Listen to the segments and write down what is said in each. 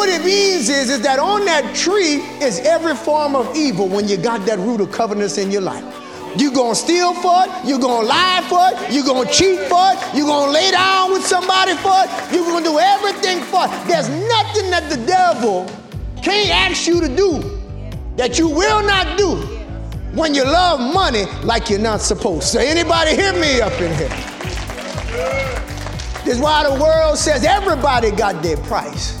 what it means is, is that on that tree is every form of evil when you got that root of covetousness in your life. You're gonna steal for it, you're gonna lie for it, you're gonna cheat for it, you're gonna lay down with somebody for it, you're gonna do everything for it. There's nothing that the devil can't ask you to do that you will not do when you love money like you're not supposed to. Anybody hear me up in here? This is why the world says everybody got their price.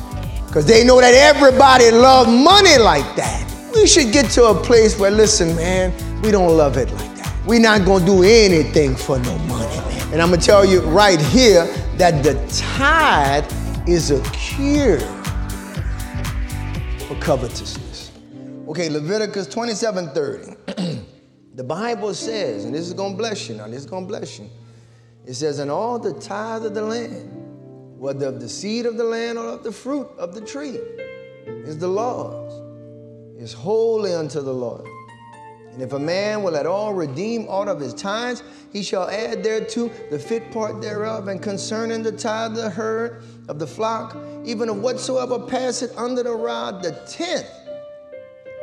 Because they know that everybody love money like that. We should get to a place where, listen, man, we don't love it like that. We're not to do anything for no money. man. And I'm to tell you right here that the tithe is a cure for covetousness. Okay, Leviticus 27 30. the Bible says, and this is to bless you now, this is to bless you. It says, and all the tithe of the land, whether of the seed of the land or of the fruit of the tree, is the Lord's, is holy unto the Lord. And if a man will at all redeem aught of his tithes, he shall add thereto the fit part thereof, and concerning the tithe of the herd of the flock, even of whatsoever passeth under the rod, the tenth,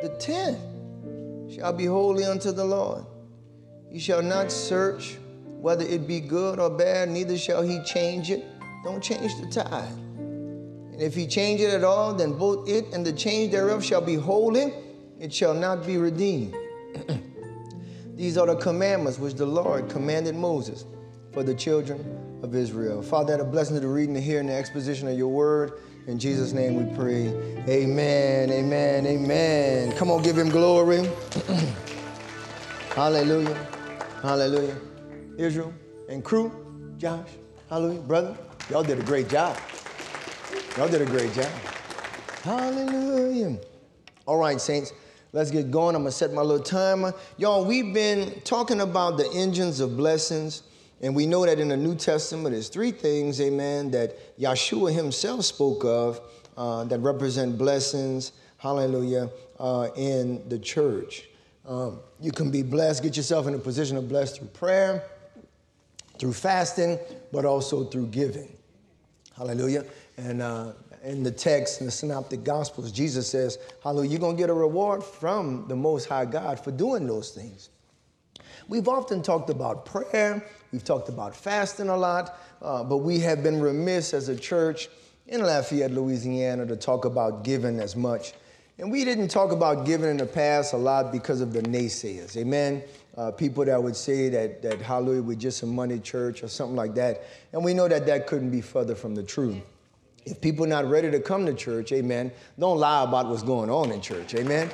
the tenth shall be holy unto the Lord. He shall not search whether it be good or bad, neither shall he change it. Don't change the tithe. And if he change it at all, then both it and the change thereof shall be holy, it shall not be redeemed. These are the commandments which the Lord commanded Moses for the children of Israel. Father, that a blessing to the reading, the hearing, the exposition of your word. In Jesus' name we pray. Amen, amen, amen. Come on, give him glory. hallelujah, hallelujah. Israel and crew, Josh, hallelujah, brother. Y'all did a great job. Y'all did a great job. Hallelujah. All right, saints. Let's get going. I'm going to set my little timer. Y'all, we've been talking about the engines of blessings. And we know that in the New Testament, there's three things, amen, that Yeshua himself spoke of uh, that represent blessings, hallelujah, uh, in the church. Um, you can be blessed, get yourself in a position of blessed through prayer, through fasting, but also through giving. Hallelujah. And uh, in the text, in the Synoptic Gospels, Jesus says, Hallelujah, you're going to get a reward from the Most High God for doing those things. We've often talked about prayer, we've talked about fasting a lot, uh, but we have been remiss as a church in Lafayette, Louisiana, to talk about giving as much. And we didn't talk about giving in the past a lot because of the naysayers. Amen. Uh, people that would say that, that hallelujah, we're just a money church or something like that. And we know that that couldn't be further from the truth. If people are not ready to come to church, amen, don't lie about what's going on in church, amen.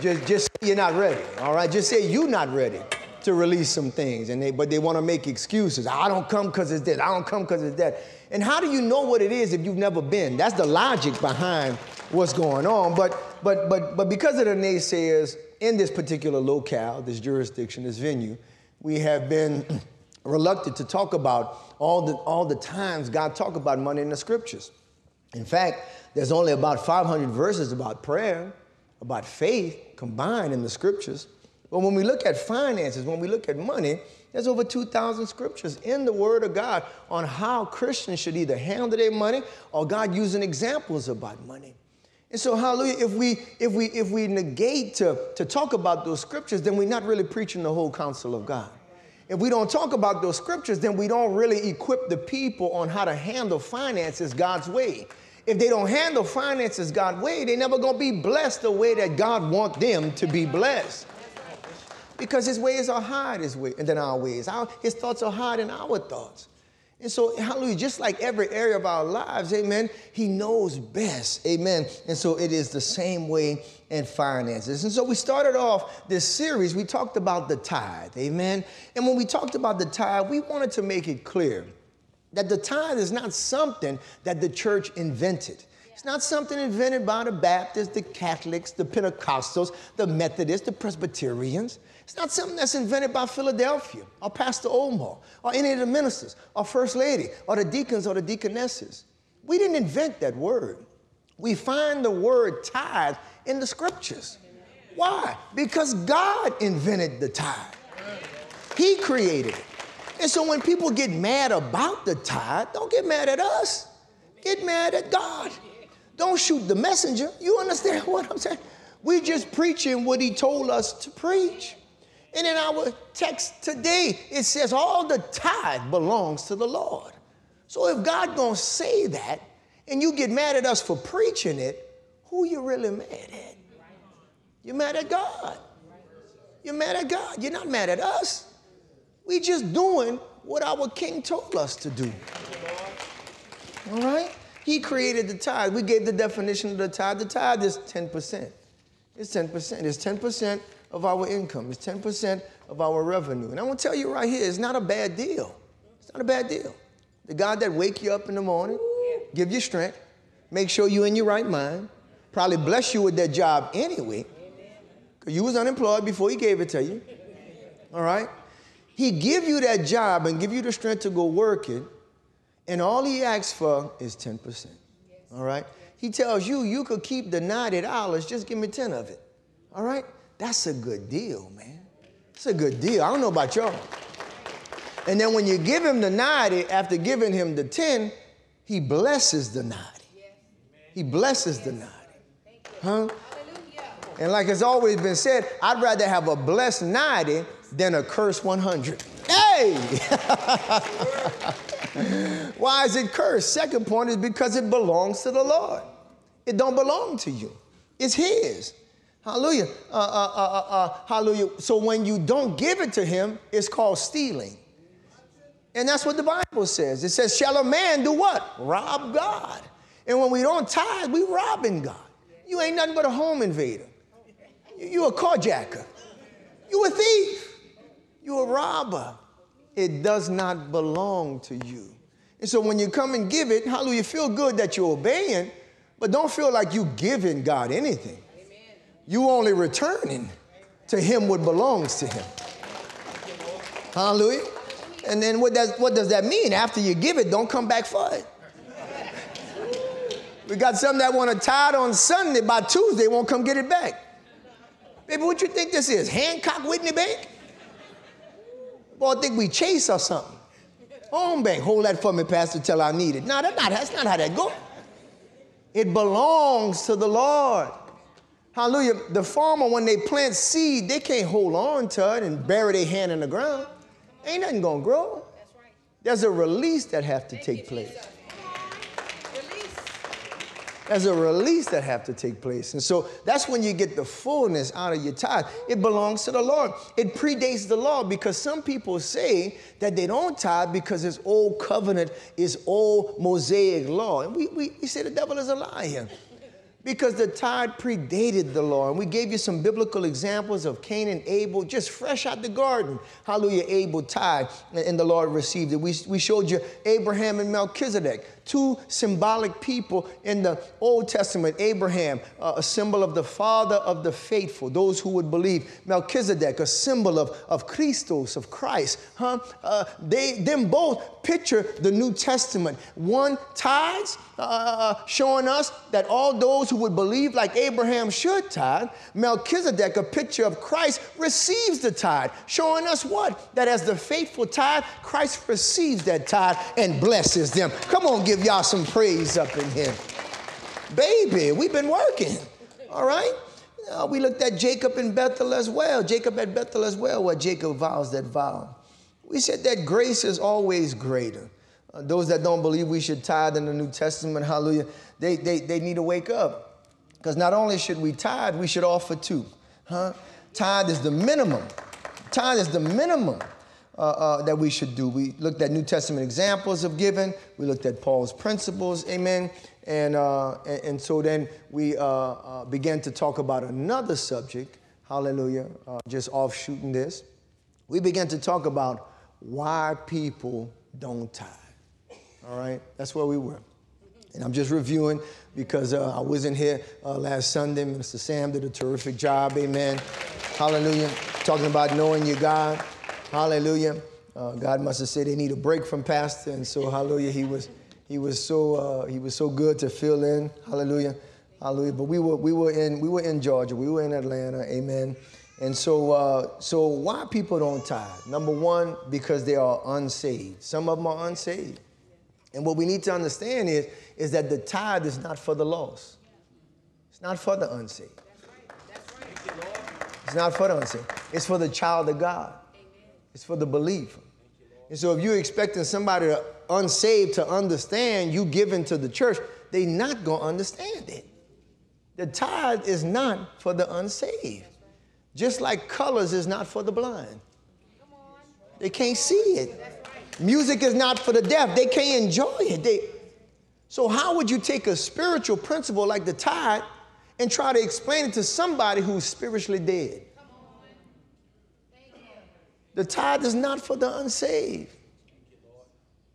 Just, just you're not ready, all right? Just say you're not ready to release some things, and they, but they want to make excuses. I don't come because it's this. I don't come because it's that. And how do you know what it is if you've never been? That's the logic behind what's going on. But, but, but, but because of the naysayers in this particular locale, this jurisdiction, this venue, we have been reluctant to talk about all the, all the times God talked about money in the scriptures. In fact, there's only about 500 verses about prayer, about faith combined in the scriptures. But when we look at finances, when we look at money, there's over 2,000 scriptures in the Word of God on how Christians should either handle their money or God using examples about money. And so, hallelujah, if we, if we, if we negate to, to talk about those scriptures, then we're not really preaching the whole counsel of God. If we don't talk about those scriptures, then we don't really equip the people on how to handle finances God's way if they don't handle finances God's way, they're never to be blessed the way that God wants them to be blessed. Because his ways are higher his way, than our ways. Our, his thoughts are higher than our thoughts. And so, hallelujah, just like every area of our lives, amen, he knows best, amen. And so it is the same way in finances. And so we started off this series, we talked about the tithe, amen. And when we talked about the tithe, we wanted to make it clear that the tithe is not something that the church invented. It's not something invented by the Baptists, the Catholics, the Pentecostals, the Methodists, the Presbyterians. It's not something that's invented by Philadelphia or Pastor Omar or any of the ministers or First Lady or the deacons or the deaconesses. We didn't invent that word. We find the word tithe in the scriptures. Why? Because God invented the tithe, He created it. And so when people get mad about the tithe, don't get mad at us. Get mad at God. Don't shoot the messenger. You understand what I'm saying? We're just preaching what he told us to preach. And in our text today, it says all the tithe belongs to the Lord. So if God gonna say that, and you get mad at us for preaching it, who you really mad at? You're mad at God. You're mad at God. You're not mad at us. We just doing what our king told us to do. All right? He created the tithe. We gave the definition of the tithe. The tithe is 10%. It's 10%. It's 10% of our income. It's 10% of our revenue. And I want to tell you right here, it's not a bad deal. It's not a bad deal. The God that wake you up in the morning, give you strength, make sure you're in your right mind, probably bless you with that job anyway, because you was unemployed before he gave it to you. All right? He give you that job and give you the strength to go work it and all he asks for is 10%. All right? He tells you you could keep the $90, just give me 10 of it. All right? That's a good deal, man. It's a good deal. I don't know about y'all. And then when you give him the 90, after giving him the 10, he blesses the 90. He blesses the 90. Huh? And like it's always been said, I'd rather have a blessed 90 than a cursed 100. Hey! Why is it cursed? Second point is because it belongs to the Lord. It don't belong to you. It's His. Hallelujah. Uh, uh, uh, uh, uh hallelujah. So when you don't give it to Him, it's called stealing. And that's what the Bible says. It says, Shall a man do what? Rob God. And when we don't tithe, we robbing God. You ain't nothing but a home invader. You a carjacker. You a thief. You a robber it does not belong to you. And so when you come and give it, hallelujah, feel good that you're obeying, but don't feel like you're giving God anything. You only returning to him what belongs to him. Hallelujah. And then what does, what does that mean? After you give it, don't come back for it. We got some that want to tithe on Sunday, by Tuesday won't come get it back. Baby, what you think this is? Hancock Whitney Bank? Boy, I think we chase or something. Home bank, hold that for me, Pastor, till I need it. No, that's not, that's not how that goes. It belongs to the Lord. Hallelujah. The farmer, when they plant seed, they can't hold on to it and bury their hand in the ground. Ain't nothing gonna grow. Right. There's a release that have to take place. There's a release that have to take place. And so that's when you get the fullness out of your tithe. It belongs to the Lord. It predates the law because some people say that they don't tithe because it's old covenant, is old Mosaic law. And we, we, we say the devil is a liar because the tithe predated the law. And we gave you some biblical examples of Cain and Abel, just fresh out the garden. Hallelujah, Abel tithe, and the Lord received it. We, we showed you Abraham and Melchizedek two symbolic people in the Old Testament Abraham, uh, a symbol of the father of the faithful, those who would believe. Melchizedek, a symbol of, of Christos, of Christ. Huh? Uh, they, them both picture the New Testament. One tithes, uh, showing us that all those who would believe like Abraham should tithe. Melchizedek, a picture of Christ, receives the tithe, showing us what? That as the faithful tithe, Christ receives that tithe and blesses them. Come on, give give y'all some praise up in here. Baby, we've been working, all right? Uh, we looked at Jacob in Bethel as well. Jacob at Bethel as well, where Jacob vows that vow. We said that grace is always greater. Uh, those that don't believe we should tithe in the New Testament, hallelujah, they, they, they need to wake up. Because not only should we tithe, we should offer too. Huh? Tithe is the minimum. Tithe is the minimum uh, uh, that we should do. We looked at New Testament examples of giving. We looked at Paul's principles, amen. And, uh, and, and, so then we uh, began to talk about another subject, hallelujah, just offshooting this. We began to talk about why people don't tithe. All right, that's where we were. And I'm just reviewing because uh, I wasn't here uh, last Sunday. Mr. Sam did a terrific job, amen. Hallelujah. Talking about knowing your God. Hallelujah. Uh, God must have said they need a break from pastor, and so hallelujah, he was he was so uh, he was so good to fill in. Hallelujah, hallelujah. But we were we were in we were in Georgia, we were in Atlanta, amen. And so uh, so why people don't tithe? Number one, because they are unsaved. Some of them are unsaved. And what we need to understand is, is that the tithe is not for the lost. It's not for the unsaved. It's not for the unsaved. It's for the child of God. It's for the believer. And so if you're expecting somebody unsaved to understand you giving to the church, they're not going to understand it. The tithe is not for the unsaved. Just like colors is not for the blind. They can't see it. Music is not for the deaf. They can't enjoy it. They, so how would you take a spiritual principle like the tithe and try to explain it to somebody who's spiritually dead? The tithe is not for the unsaved.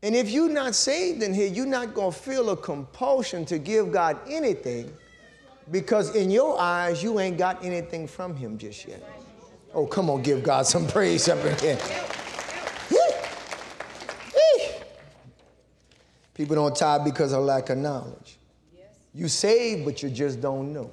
And if you're not saved in here, you're not going to feel a compulsion to give God anything because in your eyes, you ain't got anything from Him just yet. Oh, come on, give God some praise up in here. People don't tithe because of lack of knowledge. You saved, but you just don't know.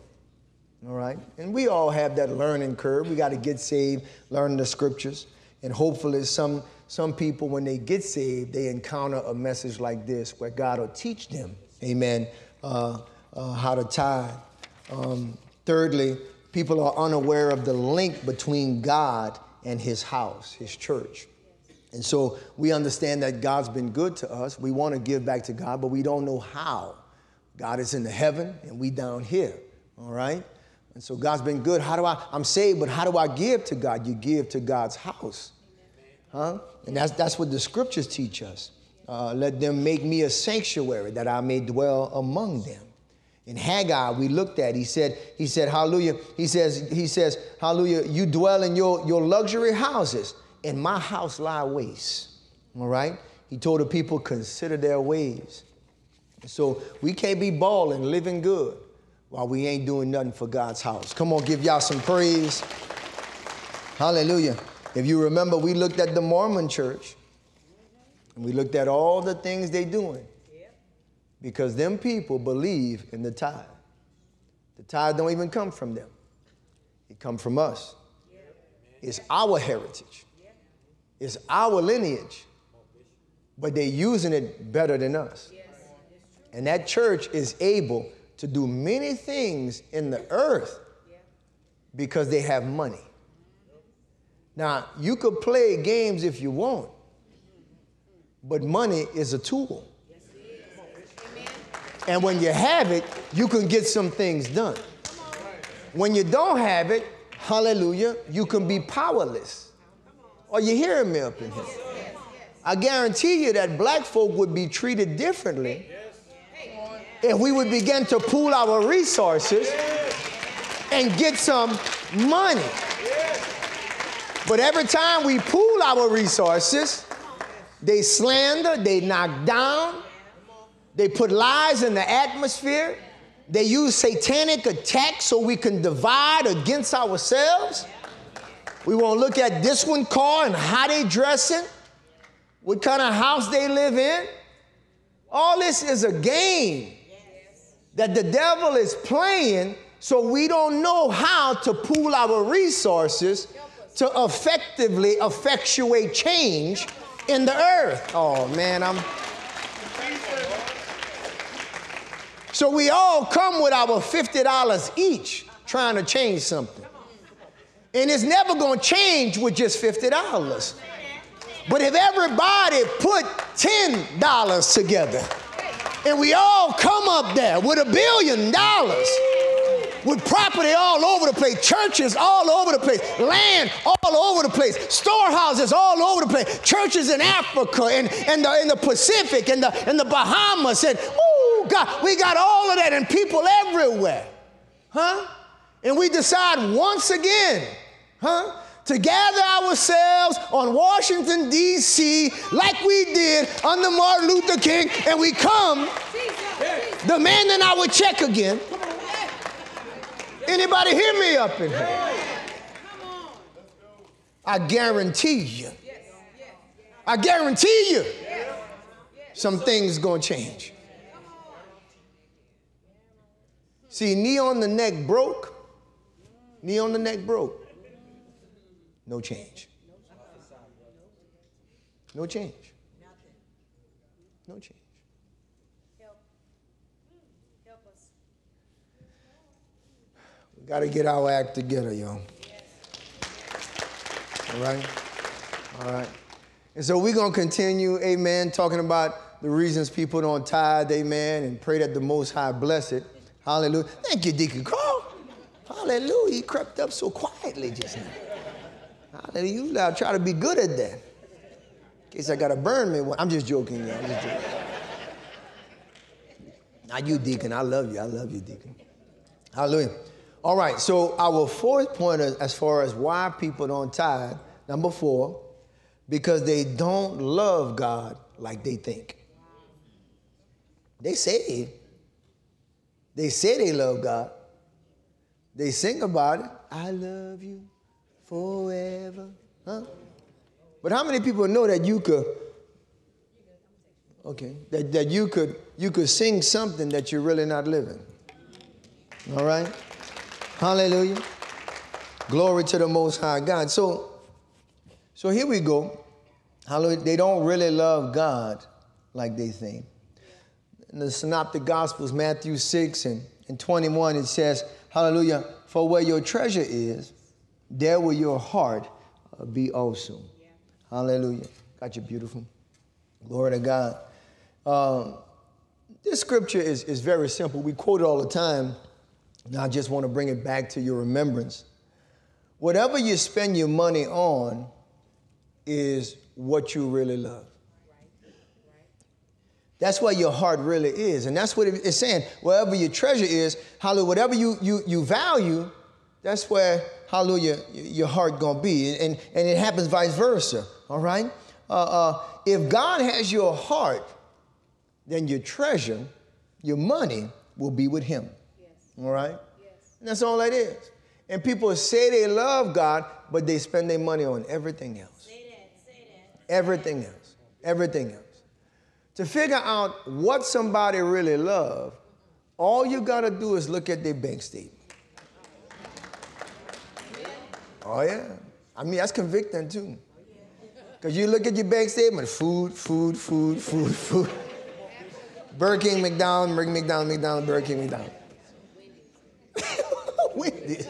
All right? And we all have that learning curve. We got to get saved, learn the scriptures. And hopefully, some, some people, when they get saved, they encounter a message like this where God will teach them, amen, uh, uh, how to tithe. Um, thirdly, people are unaware of the link between God and his house, his church. And so we understand that God's been good to us. We want to give back to God, but we don't know how. God is in the heaven and we down here, all right? And so God's been good. How do I, I'm saved, but how do I give to God? You give to God's house. Huh? And that's, that's what the scriptures teach us. Uh, let them make me a sanctuary that I may dwell among them. In Haggai, we looked at, he said, he said, hallelujah. He says, he says, hallelujah, you dwell in your, your luxury houses, and my house lie waste. All right? He told the people, consider their ways. So we can't be balling, living good while we ain't doing nothing for God's house. Come on, give y'all some praise. Hallelujah. If you remember, we looked at the Mormon church and we looked at all the things they doing because them people believe in the tithe. The tithe don't even come from them. It come from us. It's our heritage. It's our lineage. But they're using it better than us. And that church is able to do many things in the earth because they have money. Now, you could play games if you want, but money is a tool. And when you have it, you can get some things done. When you don't have it, hallelujah, you can be powerless. Are you hearing me up in here? I guarantee you that black folk would be treated differently if we would begin to pool our resources and get some money. But every time we pool our resources, they slander, they knock down, they put lies in the atmosphere, they use satanic attacks so we can divide against ourselves. We won't look at this one car and how they dressing, what kind of house they live in. All this is a game that the devil is playing so we don't know how to pool our resources to effectively effectuate change in the earth. Oh man, I'm. So we all come with our $50 each trying to change something. And it's never going to change with just $50. But if everybody put $10 together, and we all come up there with a billion dollars with property all over the place, churches all over the place, land all over the place, storehouses all over the place, churches in Africa and, and the, in the Pacific and the, and the Bahamas. And, oh, God, we got all of that and people everywhere. Huh? And we decide once again, huh? To gather ourselves on Washington, D.C., like we did under Martin Luther King, and we come demanding our check again. Anybody hear me up in here? I guarantee you. I guarantee you some things to change. See, knee on the neck broke, knee on the neck broke. No change. No change. No change. We got to get our act together, y'all. All right? All right. And so we're going to continue, amen, talking about the reasons people don't tithe, amen, and pray that the Most High bless it. Hallelujah. Thank you, Deacon Carl. Hallelujah. He crept up so quietly just now. Hallelujah. I'll try to be good at that. In case I got to burn me. I'm just joking, y'all. I'm just joking. Not you, Deacon. I love you. I love you, Deacon. Hallelujah. All right, so our fourth point as far as why people don't tithe, number four, because they don't love God like they think. They say, they say they love God. They sing about it. I love you forever. Huh? But how many people know that you could, okay, that, that you could you could sing something that you're really not living? All right? Hallelujah. Glory to the most high God. So, so here we go. Hallelujah. They don't really love God like they think. In the Synoptic Gospels, Matthew 6 and, and 21, it says, Hallelujah. For where your treasure is, there will your heart uh, be also. Yeah. Hallelujah. Got you beautiful. Glory to God. Um, this scripture is, is very simple. We quote it all the time. Now I just want to bring it back to your remembrance. Whatever you spend your money on is what you really love. That's where your heart really is. And that's what it's saying. Wherever your treasure is, hallelujah, whatever you, you, you value, that's where, hallelujah, your heart gonna be. And, and it happens vice versa, all right? Uh, uh, if God has your heart, then your treasure, your money, will be with Him. Yes. All right? Yes. And that's all that is. And people say they love God, but they spend their money on everything else. Say that, say that. Everything else. Everything else. To figure out what somebody really love, all you got to do is look at their bank statement. Oh, yeah. I mean, that's convicting too. Because you look at your bank statement food, food, food, food, food. Burger King, McDonald's, Burger McDonald's, McDonald's, Burger King, McDonald's. Wendy's.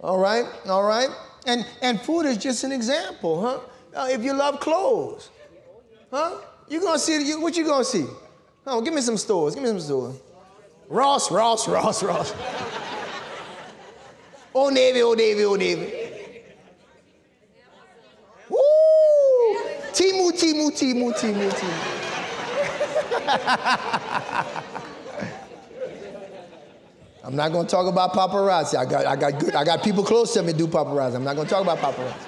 All right, all right. And, and food is just an example, huh? Uh, if you love clothes, huh? You're gonna see what you gonna see? Oh, give me some stores. Give me some stores. Ross, Ross, Ross, Ross. Old Navy, Old Navy, Old Navy. Woo! Temu, Temu, Temu, Temu, Temu. I'm not gonna talk about paparazzi. I got, I got good, I got people close to me do paparazzi. I'm not gonna talk about paparazzi.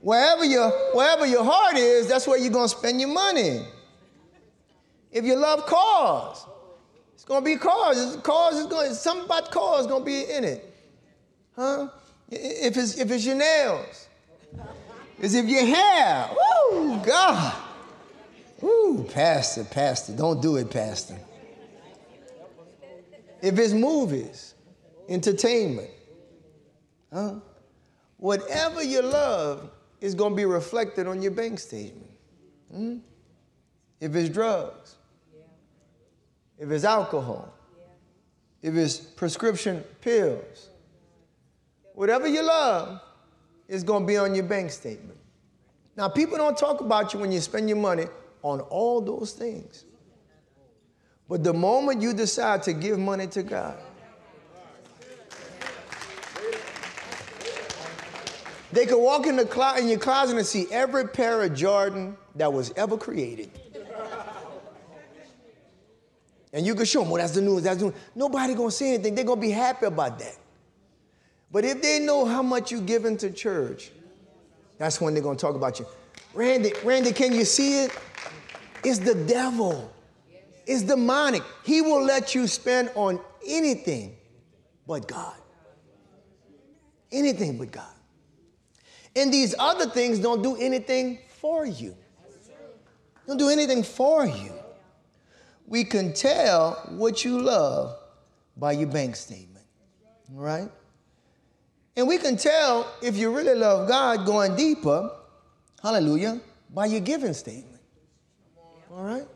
Wherever your, wherever your heart is, that's where you're going to spend your money. If you love cars, going to be cars. Cars is going. Something about cars is going to be in it, huh? If it's if it's your nails, is if your hair. Woo, God. Woo, pastor, pastor, don't do it, pastor. If it's movies, entertainment, huh? Whatever you love is going to be reflected on your bank statement. Hmm? If it's drugs. If it's alcohol, if it's prescription pills, whatever you love is going to be on your bank statement. Now, people don't talk about you when you spend your money on all those things. But the moment you decide to give money to God, They could walk in, the in your closet and see every pair of Jordan that was ever created. And you can show them, well, oh, that's the news, that's the news. Nobody gonna say anything. They're gonna be happy about that. But if they know how much you give into church, that's when they're gonna talk about you. Randy, Randy, can you see it? It's the devil. It's demonic. He will let you spend on anything but God. Anything but God. And these other things don't do anything for you. Don't do anything for you. We can tell what you love by your bank statement. right? And we can tell if you really love God going deeper, hallelujah, by your giving statement. All right?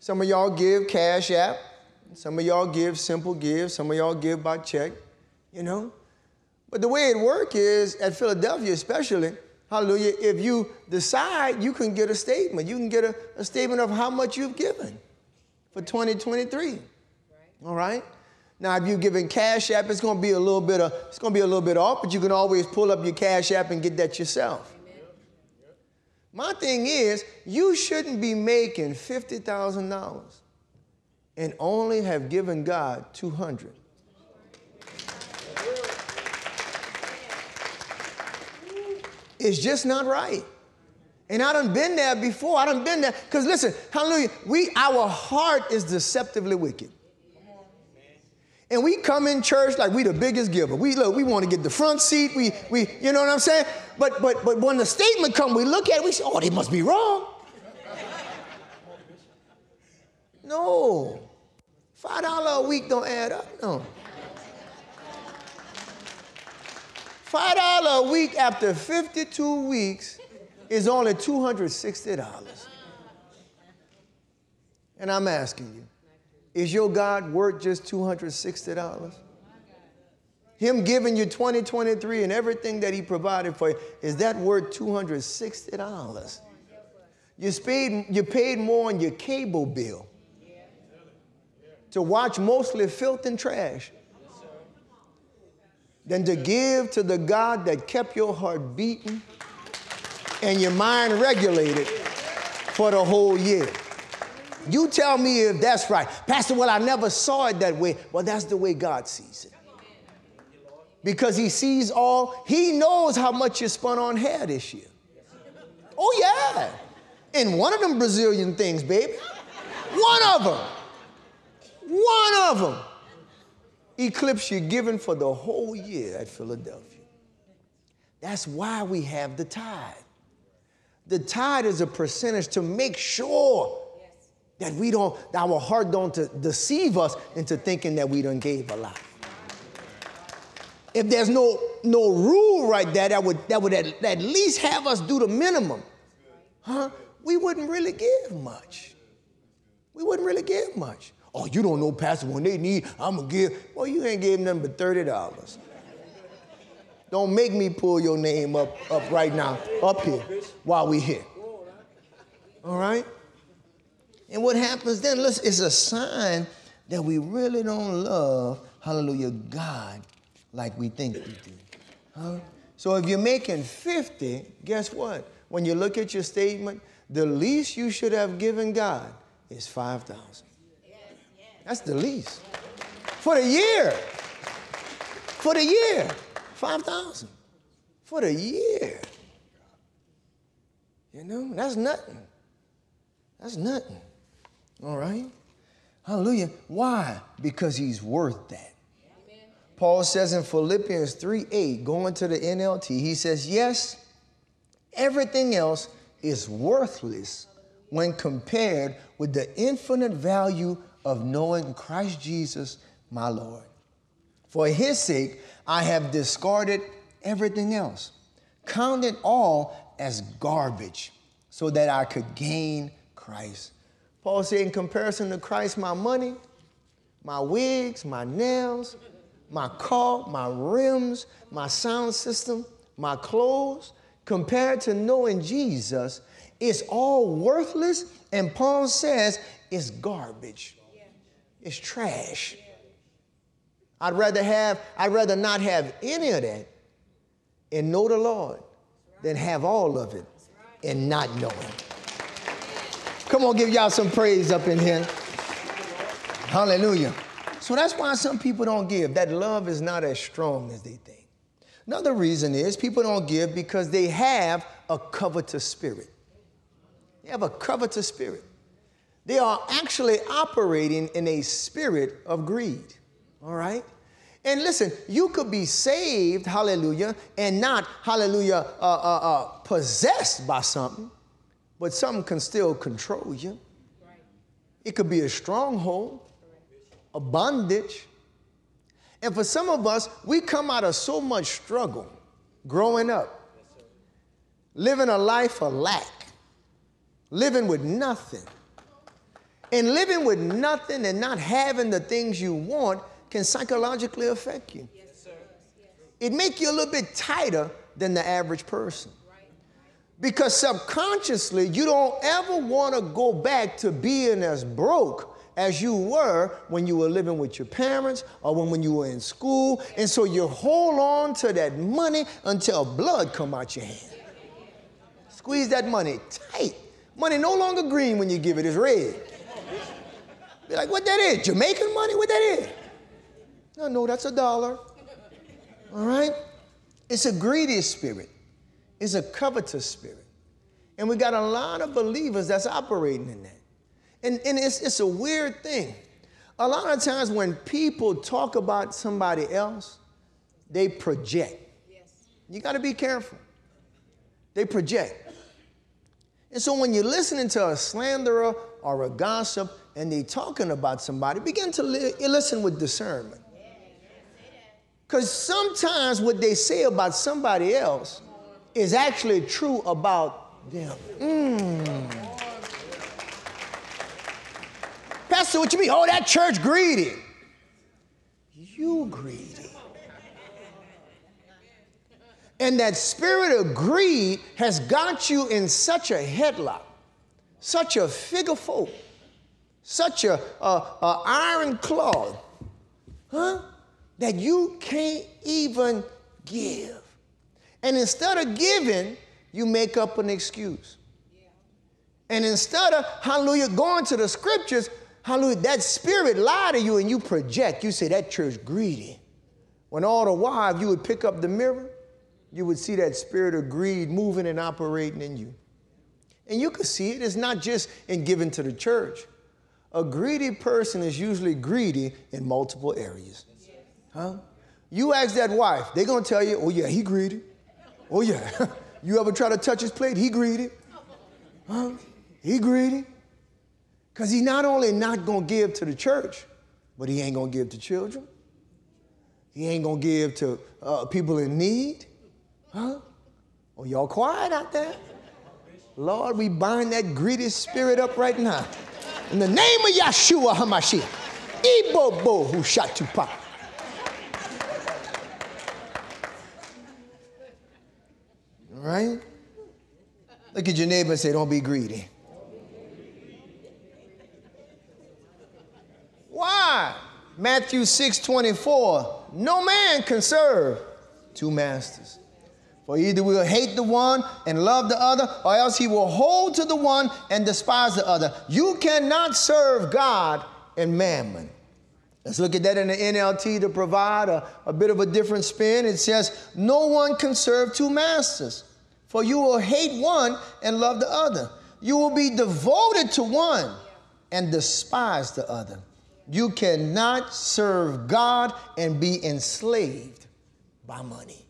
Some of y'all give Cash App, Some of y'all give simple give, some of y'all give by check, you know. But the way it works is, at Philadelphia especially, hallelujah, if you decide, you can get a statement. You can get a, a statement of how much you've given for 2023. Right. All right? Now, if you're giving Cash App, it's going to be a little bit of, it's going to be a little bit off, but you can always pull up your Cash App and get that yourself. My thing is, you shouldn't be making $50,000 and only have given God 200. It's just not right. And I done been there before. I done been there. Because listen, hallelujah, we our heart is deceptively wicked. And we come in church like we the biggest giver. We look, we want to get the front seat. We, we, you know what I'm saying? But but but when the statement come, we look at it, we say, oh, they must be wrong. no. Five dollar a week don't add up. No. Five dollar a week after 52 weeks is only $260. And I'm asking you, is your God worth just $260? Him giving you 2023 and everything that he provided for you, is that worth $260? You paid, you paid more on your cable bill to watch mostly filth and trash than to give to the God that kept your heart beating and your mind regulated for the whole year. You tell me if that's right. Pastor, well, I never saw it that way. Well, that's the way God sees it. Because he sees all, he knows how much you spun on hair this year. Oh, yeah. In one of them Brazilian things, baby. One of them. One of them. Eclipse you're given for the whole year at Philadelphia. That's why we have the tithe. The tithe is a percentage to make sure that we don't, our heart don't deceive us into thinking that we done gave a lot. If there's no, no rule right there that would, that would at, at least have us do the minimum, huh? We wouldn't really give much. We wouldn't really give much. Oh, you don't know, Pastor, when they need, I'm gonna give. Well, you ain't gave them but $30. Don't make me pull your name up, up right now, up here, while we're here. All right? And what happens then, listen, it's a sign that we really don't love, hallelujah, God like we think we do. Huh? So if you're making 50, guess what? When you look at your statement, the least you should have given God is 5,000. That's the least. For the year. For the year. 5,000 for the year. You know, that's nothing. That's nothing. All right? Hallelujah. Why? Because he's worth that. Paul says in Philippians 3 8, going to the NLT, he says, Yes, everything else is worthless when compared with the infinite value of knowing Christ Jesus, my Lord. For his sake, I have discarded everything else, counted all as garbage, so that I could gain Christ. Paul said, in comparison to Christ, my money, my wigs, my nails, my car, my rims, my sound system, my clothes, compared to knowing Jesus, it's all worthless. And Paul says it's garbage, it's trash. I'd rather have, I'd rather not have any of that and know the Lord than have all of it and not know him. Come on, give y'all some praise up in here. Hallelujah. So that's why some people don't give. That love is not as strong as they think. Another reason is people don't give because they have a covetous spirit. They have a covetous spirit. They are actually operating in a spirit of greed. All right? And listen, you could be saved, hallelujah, and not, hallelujah, uh, uh, uh, possessed by something, but something can still control you. It could be a stronghold, a bondage. And for some of us, we come out of so much struggle growing up, living a life of lack, living with nothing. And living with nothing and not having the things you want can psychologically affect you. It make you a little bit tighter than the average person. Because subconsciously, you don't ever want to go back to being as broke as you were when you were living with your parents or when, when you were in school. And so you hold on to that money until blood come out your hand. Squeeze that money tight. Money no longer green when you give it, it's red. Be like, what that is? Jamaican money? What that is? No, no, that's a dollar. All right? It's a greedy spirit. It's a covetous spirit. And we got a lot of believers that's operating in that. And, and it's, it's a weird thing. A lot of times when people talk about somebody else, they project. Yes. You got to be careful. They project. And so when you're listening to a slanderer or a gossip and they talking about somebody, begin to li- listen with discernment. Because sometimes what they say about somebody else is actually true about them. Mm. Pastor, what you mean? Oh, that church greedy. You greedy. And that spirit of greed has got you in such a headlock, such a figure four, such a, a, a iron claw, huh? That you can't even give. And instead of giving, you make up an excuse. And instead of, hallelujah, going to the scriptures, Hallelujah. That spirit lie to you and you project. You say that church greedy. When all the while you would pick up the mirror, you would see that spirit of greed moving and operating in you. And you could see it. It's not just in giving to the church. A greedy person is usually greedy in multiple areas. Huh? You ask that wife, they're gonna tell you, oh yeah, he greedy. Oh yeah. you ever try to touch his plate? He greedy. Huh? He greedy. Because he's not only not going to give to the church, but he ain't going to give to children. He ain't going to give to uh, people in need. Huh? Oh, y'all quiet out there? Lord, we bind that greedy spirit up right now. In the name of Yeshua HaMashiach. Ibobo you All right? Look at your neighbor and say, Don't be greedy. Why? Matthew 6 24. No man can serve two masters. For either will hate the one and love the other, or else he will hold to the one and despise the other. You cannot serve God and mammon. Let's look at that in the NLT to provide a, a bit of a different spin. It says, No one can serve two masters, for you will hate one and love the other. You will be devoted to one and despise the other. You cannot serve God and be enslaved by money.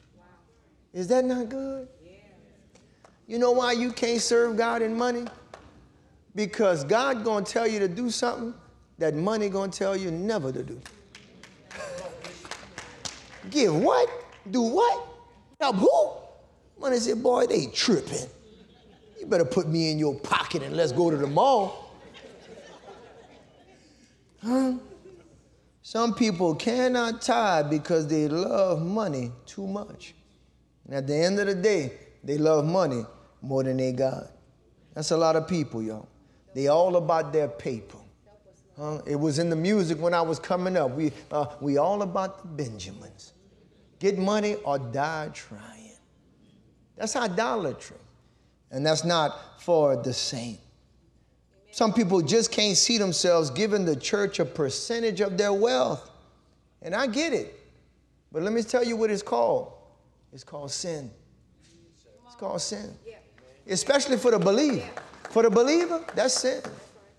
Is that not good? You know why you can't serve God in money? Because God to tell you to do something that money to tell you never to do. Give what? Do what? Help who? Money said, boy, they tripping. You better put me in your pocket and let's go to the mall. Huh? Some people cannot tithe because they love money too much. And at the end of the day, they love money more than they God. That's a lot of people, y'all. They all about their paper. Huh? It was in the music when I was coming up. We, uh, we all about the Benjamins. Get money or die trying. That's idolatry. And that's not for the saint. Some people just can't see themselves giving the church a percentage of their wealth. And I get it. But let me tell you what it's called it's called sin. It's called sin. Especially for the believer. For the believer, that's sin.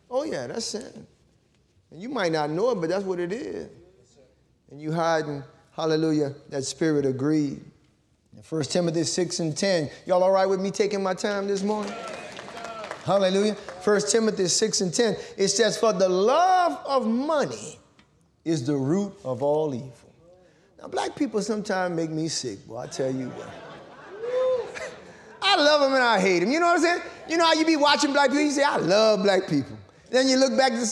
Oh, yeah, that's sin. And you might not know it, but that's what it is. And you hiding, hallelujah, that spirit of greed. 1 Timothy 6 and 10. Y'all all right with me taking my time this morning? Hallelujah. 1 Timothy 6 and 10. It says, For the love of money is the root of all evil. Now, black people sometimes make me sick, boy, I tell you what. I love them and I hate them. You know what I'm saying? You know how you be watching black people? You say, I love black people. Then you look back the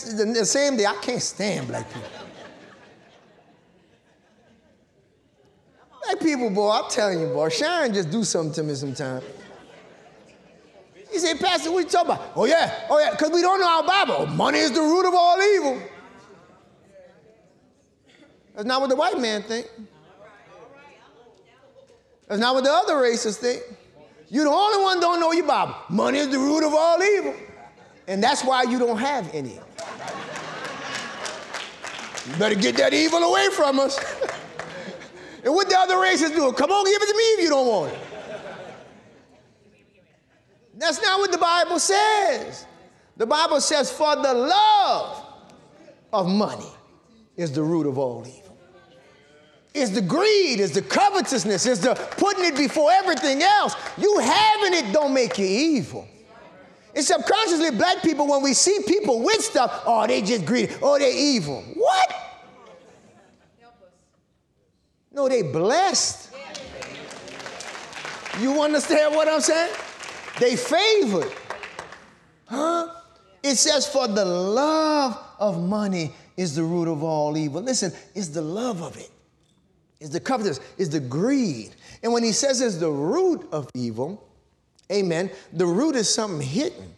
same day, I can't stand black people. Black people, boy, I'm telling you, boy, Shine just do something to me sometimes. He said, Pastor, what you talking about? Oh, yeah, oh, yeah, because we don't know our Bible. Money is the root of all evil. That's not what the white man think. That's not what the other races think. You're the only one don't know your Bible. Money is the root of all evil. And that's why you don't have any. You better get that evil away from us. and what the other races do? Come on, give it to me if you don't want it. That's not what the Bible says. The Bible says, for the love of money is the root of all evil is the greed, is the covetousness, is the putting it before everything else. You having it don't make you evil. And subconsciously, black people, when we see people with stuff, oh, they just greedy, oh, they evil. What? No, they blessed. You understand what I'm saying? They favored. Huh? It says, for the love of money is the root of all evil. Listen, it's the love of it. it is the covetous, it's the greed. And when he says it's the root of evil, amen, the root is something hidden,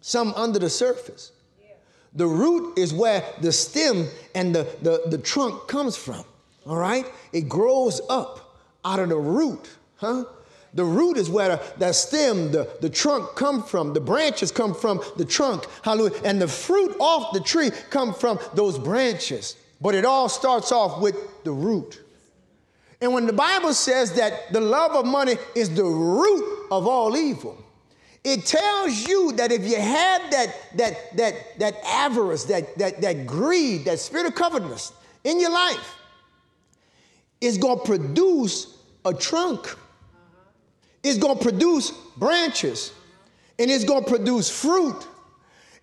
some under the surface. The root is where the stem and the, the, the trunk comes from, all right? It grows up out of the root, huh? The root is where the, the stem, the, the trunk come from. The branches come from the trunk. Hallelujah. And the fruit off the tree come from those branches. But it all starts off with the root. And when the Bible says that the love of money is the root of all evil, it tells you that if you have that, that, that, that avarice, that, that, that greed, that spirit of covetousness in your life, it's going to produce a trunk. It's going to produce branches. And it's going to produce fruit.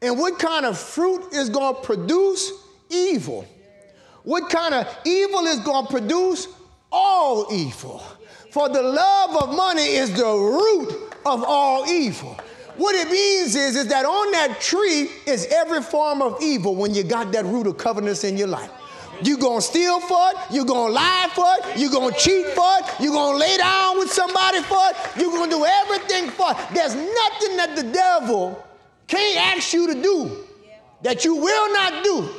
And what kind of fruit is going to produce? Evil. What kind of evil is going to produce? All evil. For the love of money is the root of all evil. What it means is, is that on that tree is every form of evil when you got that root of covetousness in your life. You're gonna steal for it, you're gonna lie for it, you're gonna cheat for it, you're gonna lay down with somebody for it, you're gonna do everything for it. There's nothing that the devil can't ask you to do that you will not do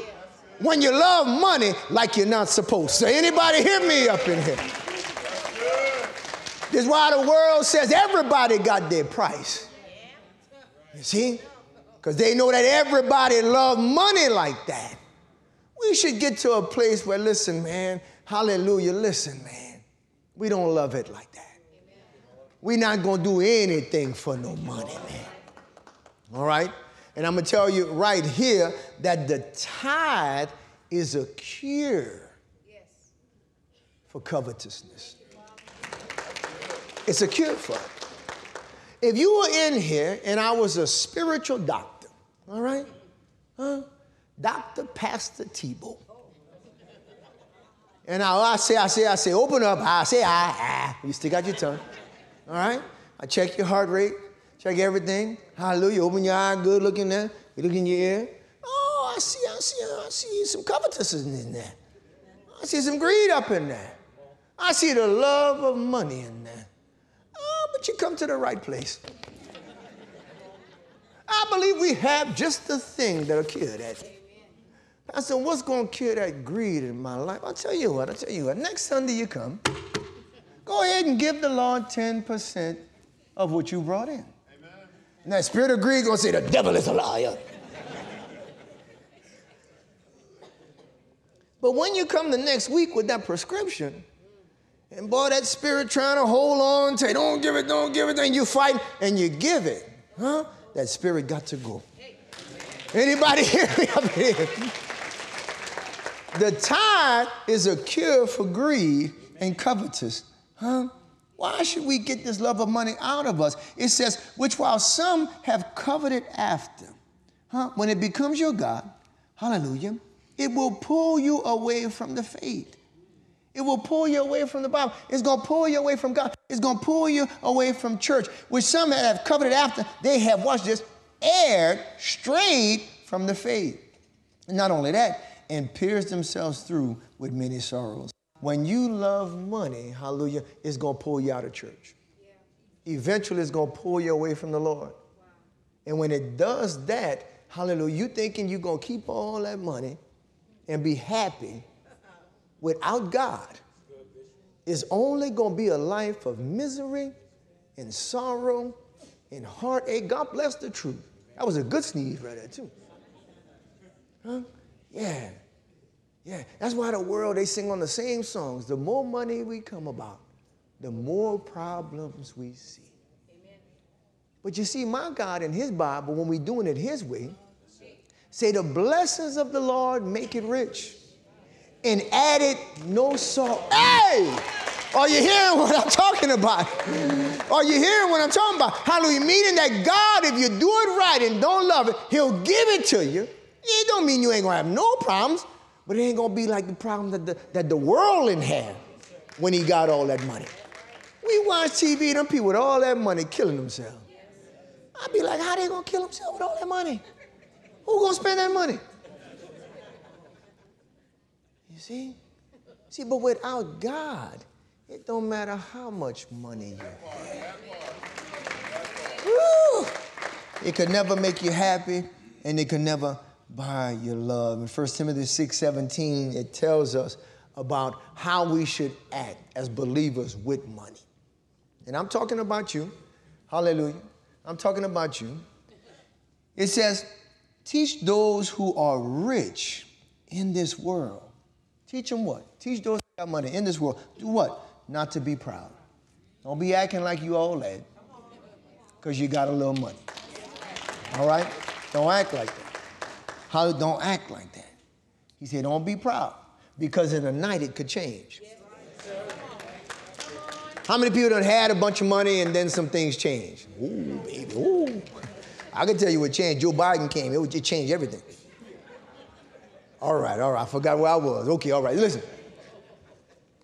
when you love money like you're not supposed to. Anybody hear me up in here? This is why the world says everybody got their price. You see? Because they know that everybody love money like that. We should get to a place where, listen, man, hallelujah, listen, man, we don't love it like that. We're not going to do anything for no money, man. All right? And I'm going to tell you right here that the tithe is a cure for covetousness. It's a cure for it. If you were in here and I was a spiritual doctor, all right? Huh? Dr. Pastor Tebow. And I, say, I say, I say, open up. I say, ah, ah. You stick out your tongue. All right? I check your heart rate. Check everything. Hallelujah. Open your eye, good looking there. You look in your ear. Oh, I see, I see, I see some covetousness in there. I see some greed up in there. I see the love of money in there. Oh, but you come to the right place. I believe we have just the thing that'll cure that. I said, what's going to cure that greed in my life? I'll tell you what, I'll tell you what. Next Sunday you come, go ahead and give the Lord 10% of what you brought in. Amen. And that spirit of greed gonna say the devil is a liar. but when you come the next week with that prescription, and boy, that spirit trying to hold on, say, don't give it, don't give it, and you fight and you give it, huh? That spirit got to go. Anybody hear me up here? The tithe is a cure for greed and covetous, huh? Why should we get this love of money out of us? It says, which while some have coveted after, huh? when it becomes your God, hallelujah, it will pull you away from the faith. It will pull you away from the Bible. It's going to pull you away from God. It's going to pull you away from church, which some have coveted after. They have, watch this, erred, strayed from the faith. And not only that, and pierce themselves through with many sorrows. When you love money, hallelujah, it's going to pull you out of church. Yeah. Eventually, it's going to pull you away from the Lord. Wow. And when it does that, hallelujah, you thinking you're going to keep all that money and be happy without God is only going to be a life of misery and sorrow and heartache. God bless the truth. That was a good sneeze right there, too. Huh? Yeah. Yeah, that's why the world, they sing on the same songs. The more money we come about, the more problems we see. Amen. But you see, my God in his Bible, when we're doing it his way, say the blessings of the Lord make it rich and add it no salt. Hey! Are you hearing what I'm talking about? Are you hearing what I'm talking about? Hallelujah. Meaning that God, if you do it right and don't love it, He'll give it to you. It don't mean you ain't gonna have no problems. But it ain't gonna be like the problem that the, that the worldling had when he got all that money. We watch TV, them people with all that money killing themselves. I'd be like, how they gonna kill themselves with all that money? Who gonna spend that money? You see? See, but without God, it don't matter how much money you have. Woo! It could never make you happy, and it could never by your love. In 1 Timothy 6 17, it tells us about how we should act as believers with money. And I'm talking about you. Hallelujah. I'm talking about you. It says, teach those who are rich in this world. Teach them what? Teach those who got money in this world. Do what? Not to be proud. Don't be acting like you all that because you got a little money. All right? Don't act like that. How don't act like that. He said, don't be proud because in a night it could change. How many people that had a bunch of money and then some things changed? Ooh, baby, ooh. I can tell you what changed. Joe Biden came, it, it changed everything. All right, all right, I forgot where I was. Okay, all right, listen.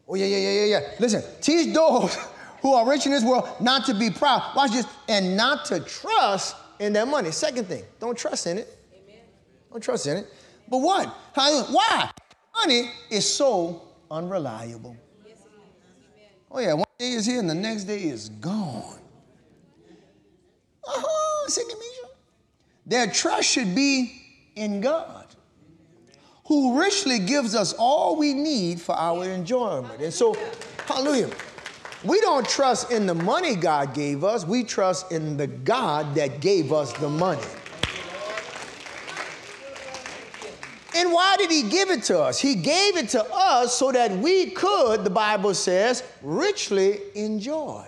Oh, yeah, yeah, yeah, yeah, yeah. Listen, teach those who are rich in this world not to be proud. Watch this, and not to trust in their money. Second thing, don't trust in it. Don't trust in it. But what? Why? Money is so unreliable. Oh, yeah, one day is here and the next day is gone. Uh-huh, Singing Their trust should be in God, who richly gives us all we need for our enjoyment. And so, hallelujah. We don't trust in the money God gave us, we trust in the God that gave us the money. And why did he give it to us? He gave it to us so that we could, the Bible says, richly enjoy.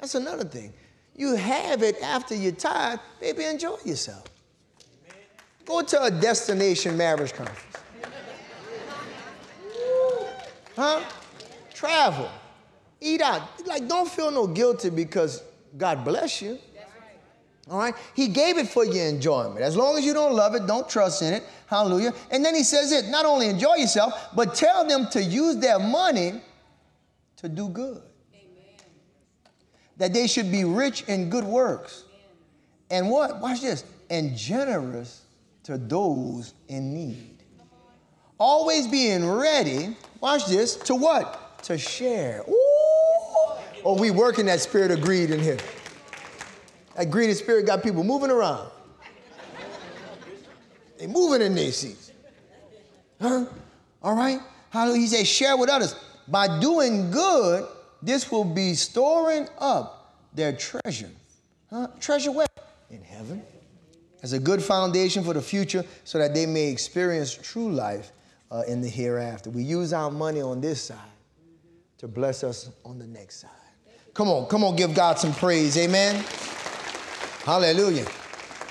That's another thing. You have it after you're tired, baby, enjoy yourself. Go to a destination marriage conference. Huh? Travel. Eat out. Like, don't feel no guilty because God bless you. All right? He gave it for your enjoyment. As long as you don't love it, don't trust in it. Hallelujah. And then he says it not only enjoy yourself, but tell them to use their money to do good. Amen. That they should be rich in good works. Amen. And what? Watch this. And generous to those in need. Always being ready, watch this, to what? To share. Ooh. Or oh, we working that spirit of greed in here. That greedy spirit got people moving around. They moving in their seats. Huh? All right? Hallelujah. He says, share with others. By doing good, this will be storing up their treasure. Huh? Treasure where? In heaven. As a good foundation for the future so that they may experience true life uh, in the hereafter. We use our money on this side to bless us on the next side. Come on, come on, give God some praise. Amen. Hallelujah.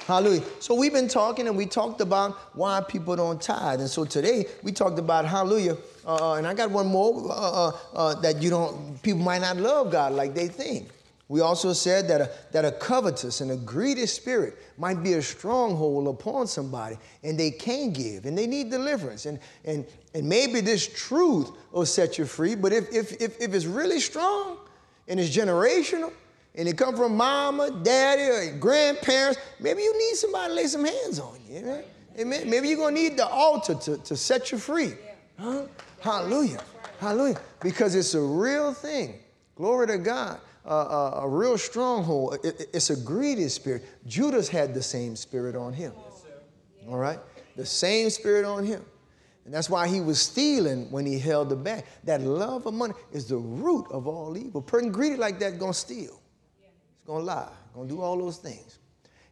Hallelujah. So we've been talking and we talked about why people don't tithe. And so today we talked about hallelujah. Uh, uh and I got one more uh, uh, uh, that you don't, people might not love God like they think. We also said that a, that a covetous and a greedy spirit might be a stronghold upon somebody and they can't give and they need deliverance. And, and, and maybe this truth will set you free, but if, if, if, if it's really strong and it's generational, and it come from mama, daddy, or grandparents, maybe you need somebody to lay some hands on you. Amen. Amen. Maybe you're gonna need the altar to, to set you free. Huh? Hallelujah. Hallelujah. Because it's a real thing. Glory to God. Uh, uh, a real stronghold. It, it's a greedy spirit. Judas had the same spirit on him. All right? The same spirit on him. And that's why he was stealing when he held the bag. That love of money is the root of all evil. person greedy like that gonna steal. It's gonna lie, gonna do all those things.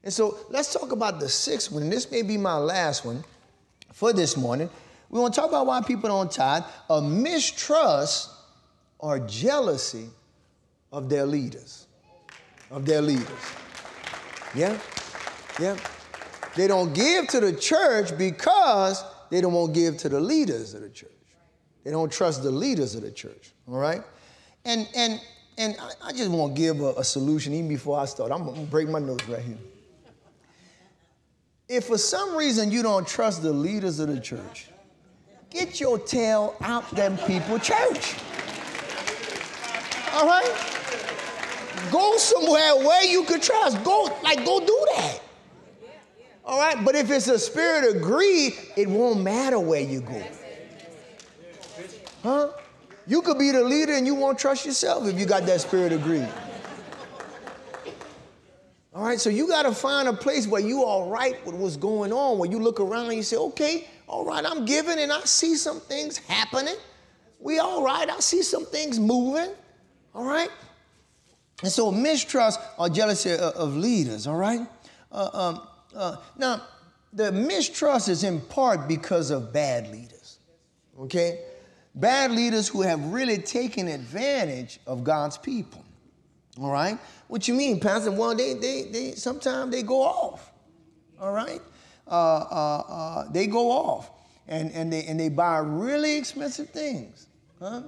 And so let's talk about the sixth one. This may be my last one for this morning. We want to talk about why people don't tithe, a mistrust or jealousy of their leaders. Of their leaders. Yeah? Yeah. They don't give to the church because they don't want to give to the leaders of the church. They don't trust the leaders of the church. All right? And and and I, just want to give a, a solution even before I start. I'm gonna break my nose right here. If for some reason you don't trust the leaders of the church, get your tail out them people church. All right? Go somewhere where you could trust. Go, like, go do that. All right? But if it's a spirit of greed, it won't matter where you go. Huh? You could be the leader and you won't trust yourself if you got that spirit of greed. All right, so you got to find a place where you all right with what's going on, where you look around and you say, okay, all right, I'm giving and I see some things happening. We all right, I see some things moving. All right? And so mistrust or jealousy of leaders, all right? Uh, um, uh, now, the mistrust is in part because of bad leaders, okay? Bad leaders who have really taken advantage of God's people, all right? What you mean, Pastor? Well, they, they, they sometimes they go off, all right? Uh, uh, uh, they go off and, and, they, and they buy really expensive things, huh?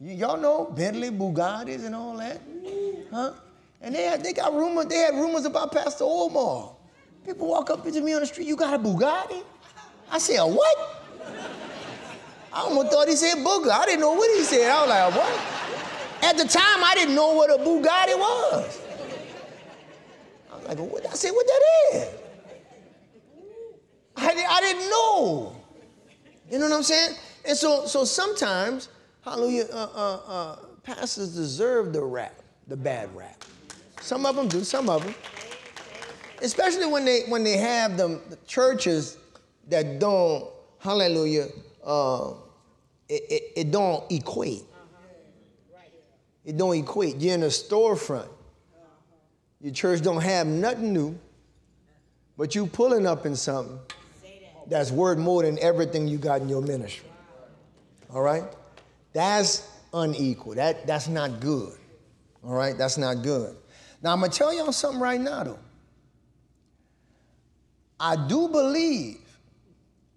y'all know Bentley, Bugattis, and all that, huh? And they had, they got rumors. They had rumors about Pastor Omar. People walk up to me on the street. You got a Bugatti? I say, a what? I almost thought he said Bugatti. I didn't know what he said. I was like, what? At the time, I didn't know what a Bugatti was. I was like, what? I said, what that is? I, I didn't know. You know what I'm saying? And so, so sometimes Hallelujah. Uh, uh, uh, pastors deserve the rap, the bad rap. Some of them do, some of them. Especially when they when they have them the churches that don't, hallelujah, uh, it, it, it don't equate. It don't equate. You're in a storefront. Your church don't have nothing new, but you pulling up in something that's worth more than everything you got in your ministry. All right? That's unequal. That, that's not good. All right? That's not good. Now, I'm going to tell y'all something right now, though. I do believe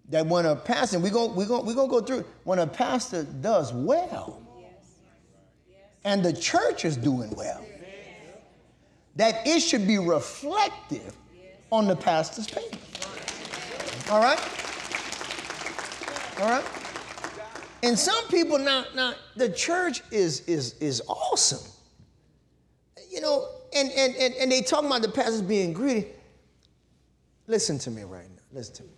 that when a pastor, we're going we're gonna, we're gonna go through, when a pastor does well, and the church is doing well, that it should be reflective on the pastor's payment. All right? All right? And some people now, now the church is is is awesome. You know, and and and, and they talk about the pastors being greedy. Listen to me right now. Listen to me.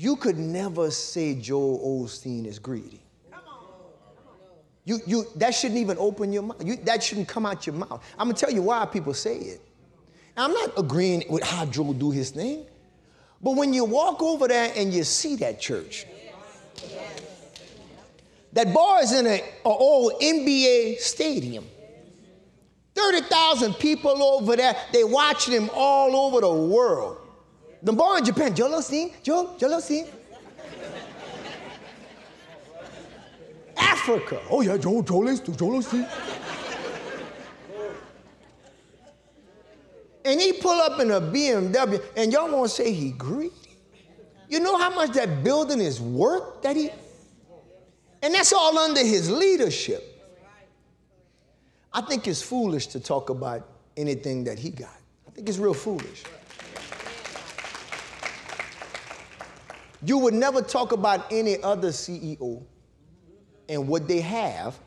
You could never say Joel Osteen is greedy. You, you, that shouldn't even open your mouth. You, that shouldn't come out your mouth. I'm gonna tell you why people say it. I'm not agreeing with how Joel do his thing, but when you walk over there and you see that church, that boy's in an old NBA stadium. 30,000 people over there, they watching him all over the world. The boy in Japan, Osteen, Joe, Osteen. Africa, oh yeah, Osteen, Joel Osteen. and he pull up in a BMW, and y'all want to say he greedy? You know how much that building is worth that he and that's all under his leadership. I think it's foolish to talk about anything that he got. I think it's real foolish. You would never talk about any other CEO and what they have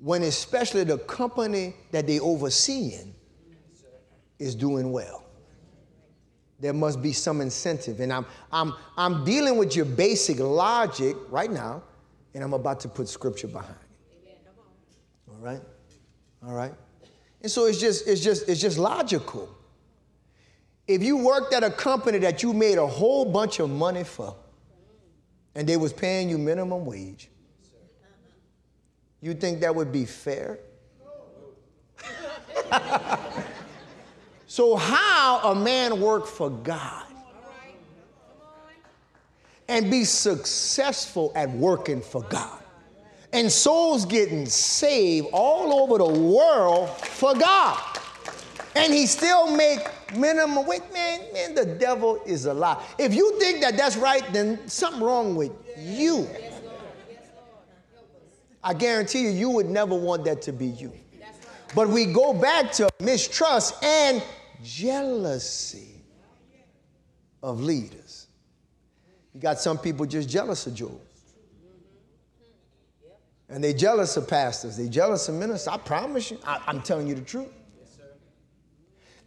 when especially the company that they overseeing is doing well. There must be some incentive. And I'm, I'm, I'm dealing with your basic logic right now, and I'm about to put scripture behind it. All right? All right? And so it's just, it's just, it's just logical. If you worked at a company that you made a whole bunch of money for, and they was paying you minimum wage, you think that would be fair? so how a man work for God and be successful at working for God? And souls getting saved all over the world for God. And he still make minimum wage. Man, man, the devil is a lie. If you think that that's right, then something wrong with you. I guarantee you, you would never want that to be you. But we go back to mistrust and jealousy of leaders. You got some people just jealous of Job. And they jealous of pastors. They jealous of ministers. I promise you, I, am telling you the truth.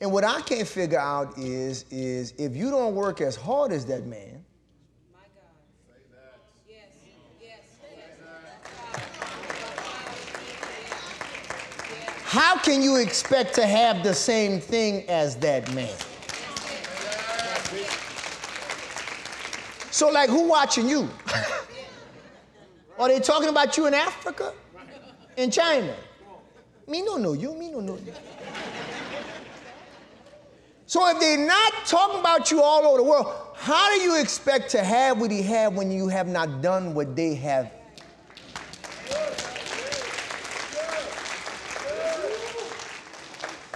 And what I can't figure out is, is if you don't work as hard as that man, How can you expect to have the same thing as that man? So, like, who watching you? Are they talking about you in Africa? In China? Me no know you, me no know you. So if they're not talking about you all over the world, how do you expect to have what he had when you have not done what they have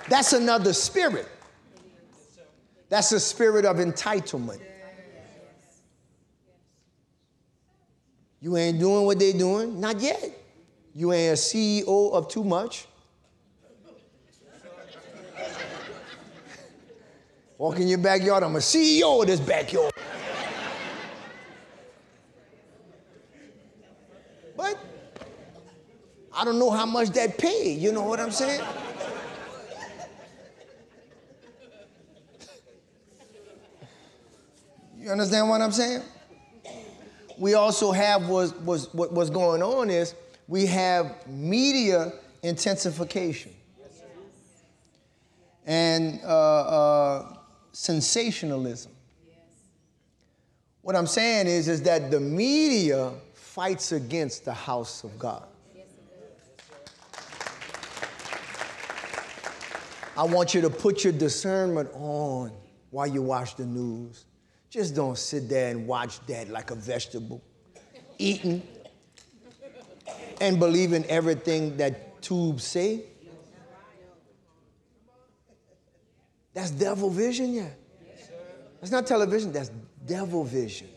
That's another spirit. That's a spirit of entitlement. You ain't doing what they're doing? Not yet. You ain't a CEO of too much. Walk in your backyard, I'm a CEO of this backyard. but I don't know how much that paid, you know what I'm saying? You understand what I'm saying? We also have was, was what, what's going on is we have media intensification and uh, uh, sensationalism. What I'm saying is, is that the media fights against the house of God. I want you to put your discernment on while you watch the news. Just don't sit there and watch that like a vegetable, eating and believing everything that tubes say. That's devil vision, yeah. That's not television, that's devil vision.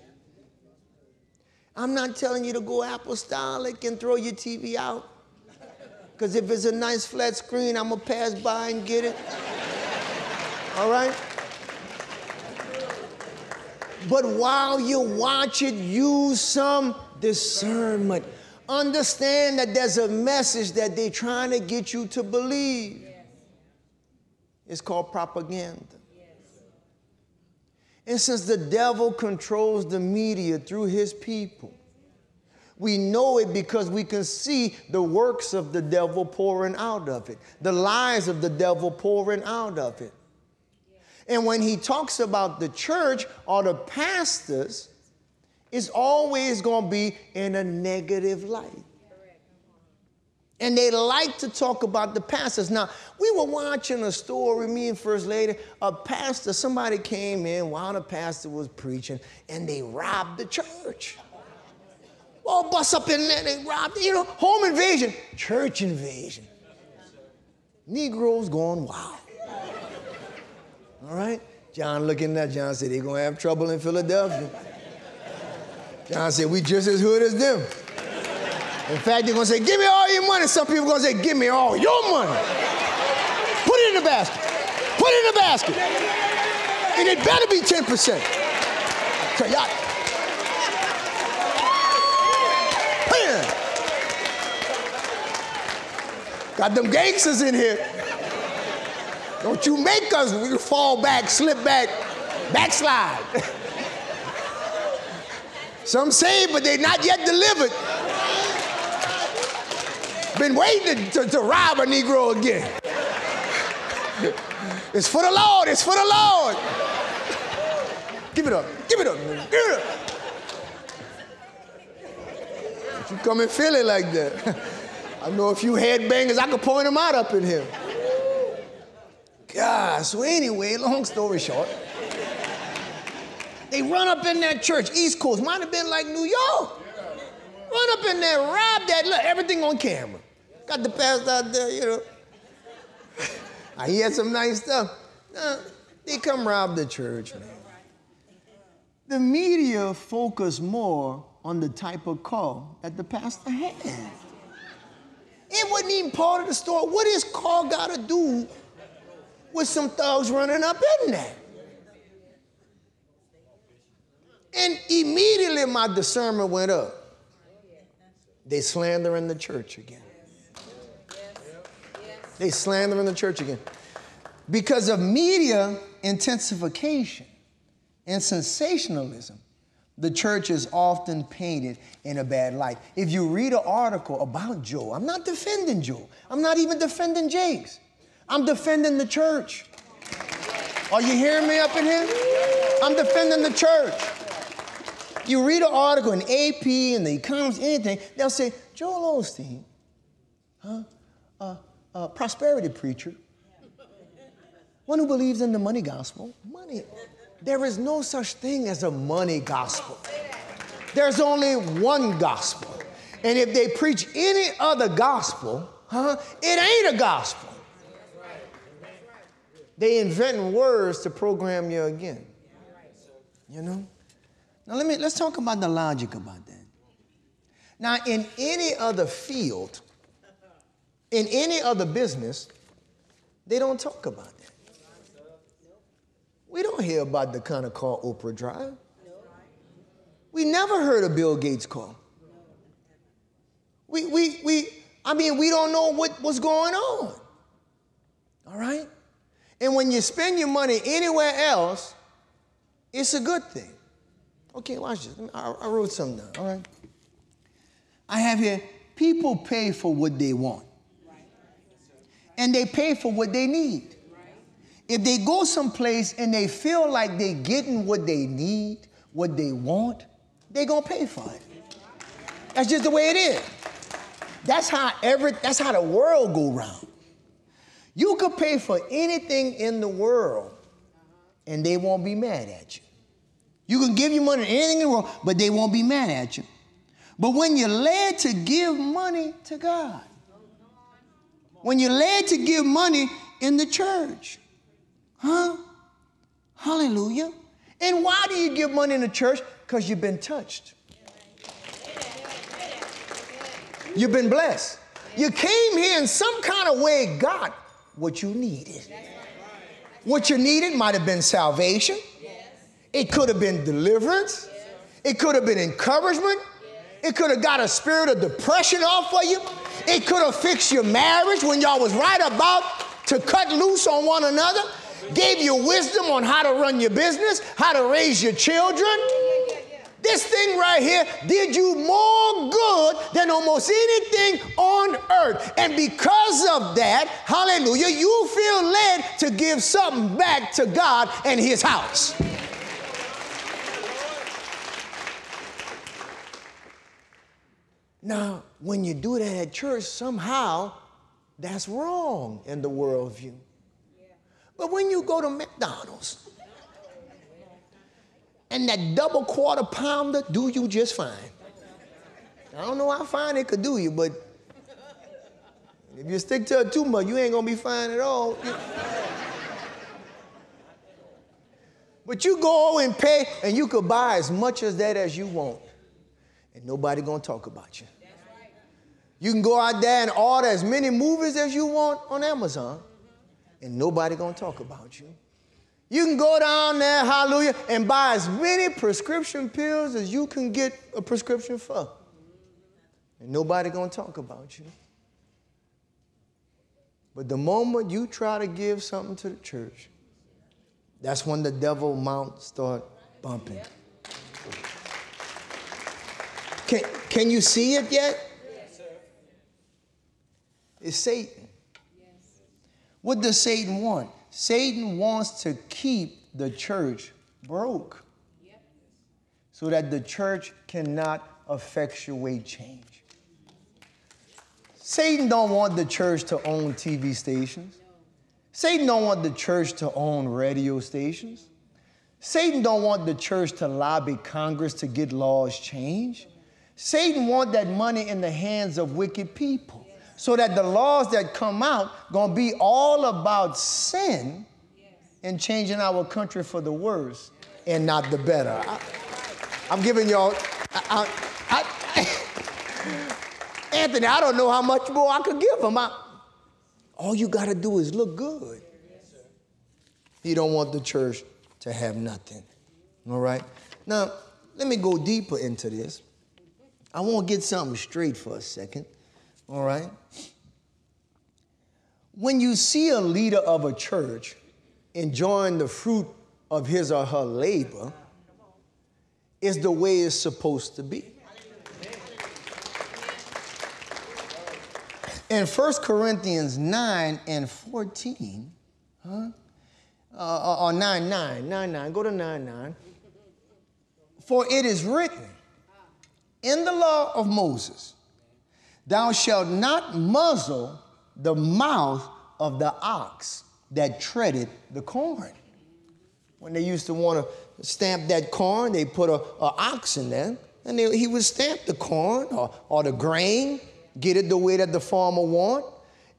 I'm not telling you to go apostolic and throw your TV out. Because if it's a nice flat screen, I'm going to pass by and get it. All right? But while you watch it, use some discernment. Understand that there's a message that they're trying to get you to believe. It's called propaganda. And since the devil controls the media through his people, we know it because we can see the works of the devil pouring out of it, the lies of the devil pouring out of it. And when he talks about the church or the pastors, it's always going to be in a negative light. And they like to talk about the pastors. Now, we were watching a story, me and First Lady, a pastor, somebody came in while the pastor was preaching, and they robbed the church. All bust up in there, they robbed, you know, home invasion, church invasion. Negroes going wild. All right? John looking at John said, they're going to have trouble in Philadelphia. John said, we just as hood as them. In fact, they're going to say, give me all your money. Some people are going to say, give me all your money. Put it in the basket. Put it in the basket. And it better be 10%. So y'all, Got them gangsters in here. Don't you make us fall back, slip back, backslide. Some saved, but they're not yet delivered. Been waiting to, to rob a Negro again. It's for the Lord, it's for the Lord. Give it up, give it up, give it up. If you come and feel it like that. I know a few headbangers, I could point them out up in here. God, so anyway, long story short, they run up in that church, East Coast, might have been like New York. Run up in there, rob that, look, everything on camera. Got the pastor out there, you know. he had some nice stuff. They come rob the church, man. The media focus more on the type of car that the pastor had. It wasn't even part of the story. What is car got to do with some thugs running up in there? And immediately my discernment went up. They slandering the church again. They slandering the church again. Because of media intensification and sensationalism, the church is often painted in a bad light. If you read an article about Joe, I'm not defending Joe. I'm not even defending Jakes. I'm defending the church. Are you hearing me up in here? I'm defending the church. You read an article in AP and the Economist, anything, they'll say, Joel Osteen, huh? Uh, prosperity preacher, one who believes in the money gospel. Money. There is no such thing as a money gospel. There's only one gospel. And if they preach any other gospel, huh, it ain't a gospel. They inventing words to program you again. You know? Now let me let's talk about the logic about that. Now, in any other field, in any other business, they don't talk about that. We don't hear about the kind of car Oprah drive. We never heard of Bill Gates' car. We, we, we, I mean, we don't know what, what's going on. All right? And when you spend your money anywhere else, it's a good thing. Okay, watch this. I, I wrote something down, all right? I have here people pay for what they want, and they pay for what they need. If they go someplace and they feel like they're getting what they need, what they want, they're gonna pay for it. That's just the way it is. That's how every that's how the world go round. You could pay for anything in the world and they won't be mad at you. You can give your money to anything in the world, but they won't be mad at you. But when you're led to give money to God, when you're led to give money in the church, Huh? Hallelujah. And why do you give money in the church? Because you've been touched. You've been blessed. You came here in some kind of way, got what you needed. What you needed might have been salvation, it could have been deliverance, it could have been encouragement, it could have got a spirit of depression off of you, it could have fixed your marriage when y'all was right about to cut loose on one another gave you wisdom on how to run your business, how to raise your children. This thing right here did you more good than almost anything on earth. And because of that, hallelujah, you feel led to give something back to God and His house. Now, when you do that at church, somehow that's wrong in the worldview. But when you go to McDonald's and that double quarter pounder do you just fine. I don't know how fine it could do you, but if you stick to it too much, you ain't gonna be fine at all. but you go and pay, and you could buy as much as that as you want, and nobody gonna talk about you. You can go out there and order as many movies as you want on Amazon and nobody gonna talk about you. You can go down there, hallelujah, and buy as many prescription pills as you can get a prescription for. And nobody gonna talk about you. But the moment you try to give something to the church, that's when the devil mount start bumping. Can, can you see it yet? It's Satan. Yes. What does Satan want? Satan wants to keep the church broke yep. so that the church cannot effectuate change. Satan don't want the church to own TV stations. Satan don't want the church to own radio stations. Satan don't want the church to lobby Congress to get laws changed. Satan want that money in the hands of wicked people so that the laws that come out going to be all about sin and changing our country for the worse and not the better. I, am giving y'all, I, I, Anthony, I don't know how much more I could give him. all you got to do is look good. He don't want the church to have nothing. All right? Now, let me go deeper into this. I want to get something straight for a second. All right? When you see a leader of a church enjoying the fruit of his or her labor, is the way it's supposed to be. In 1 Corinthians 9 and 14, huh? Uh, or 9 9, 9 9, go to 9 9. For it is written, in the law of Moses, thou shalt not muzzle the mouth of the ox that treaded the corn. When they used to want to stamp that corn, they put a, ox in there, and they, he would stamp the corn or, or the grain, get it the way that the farmer want.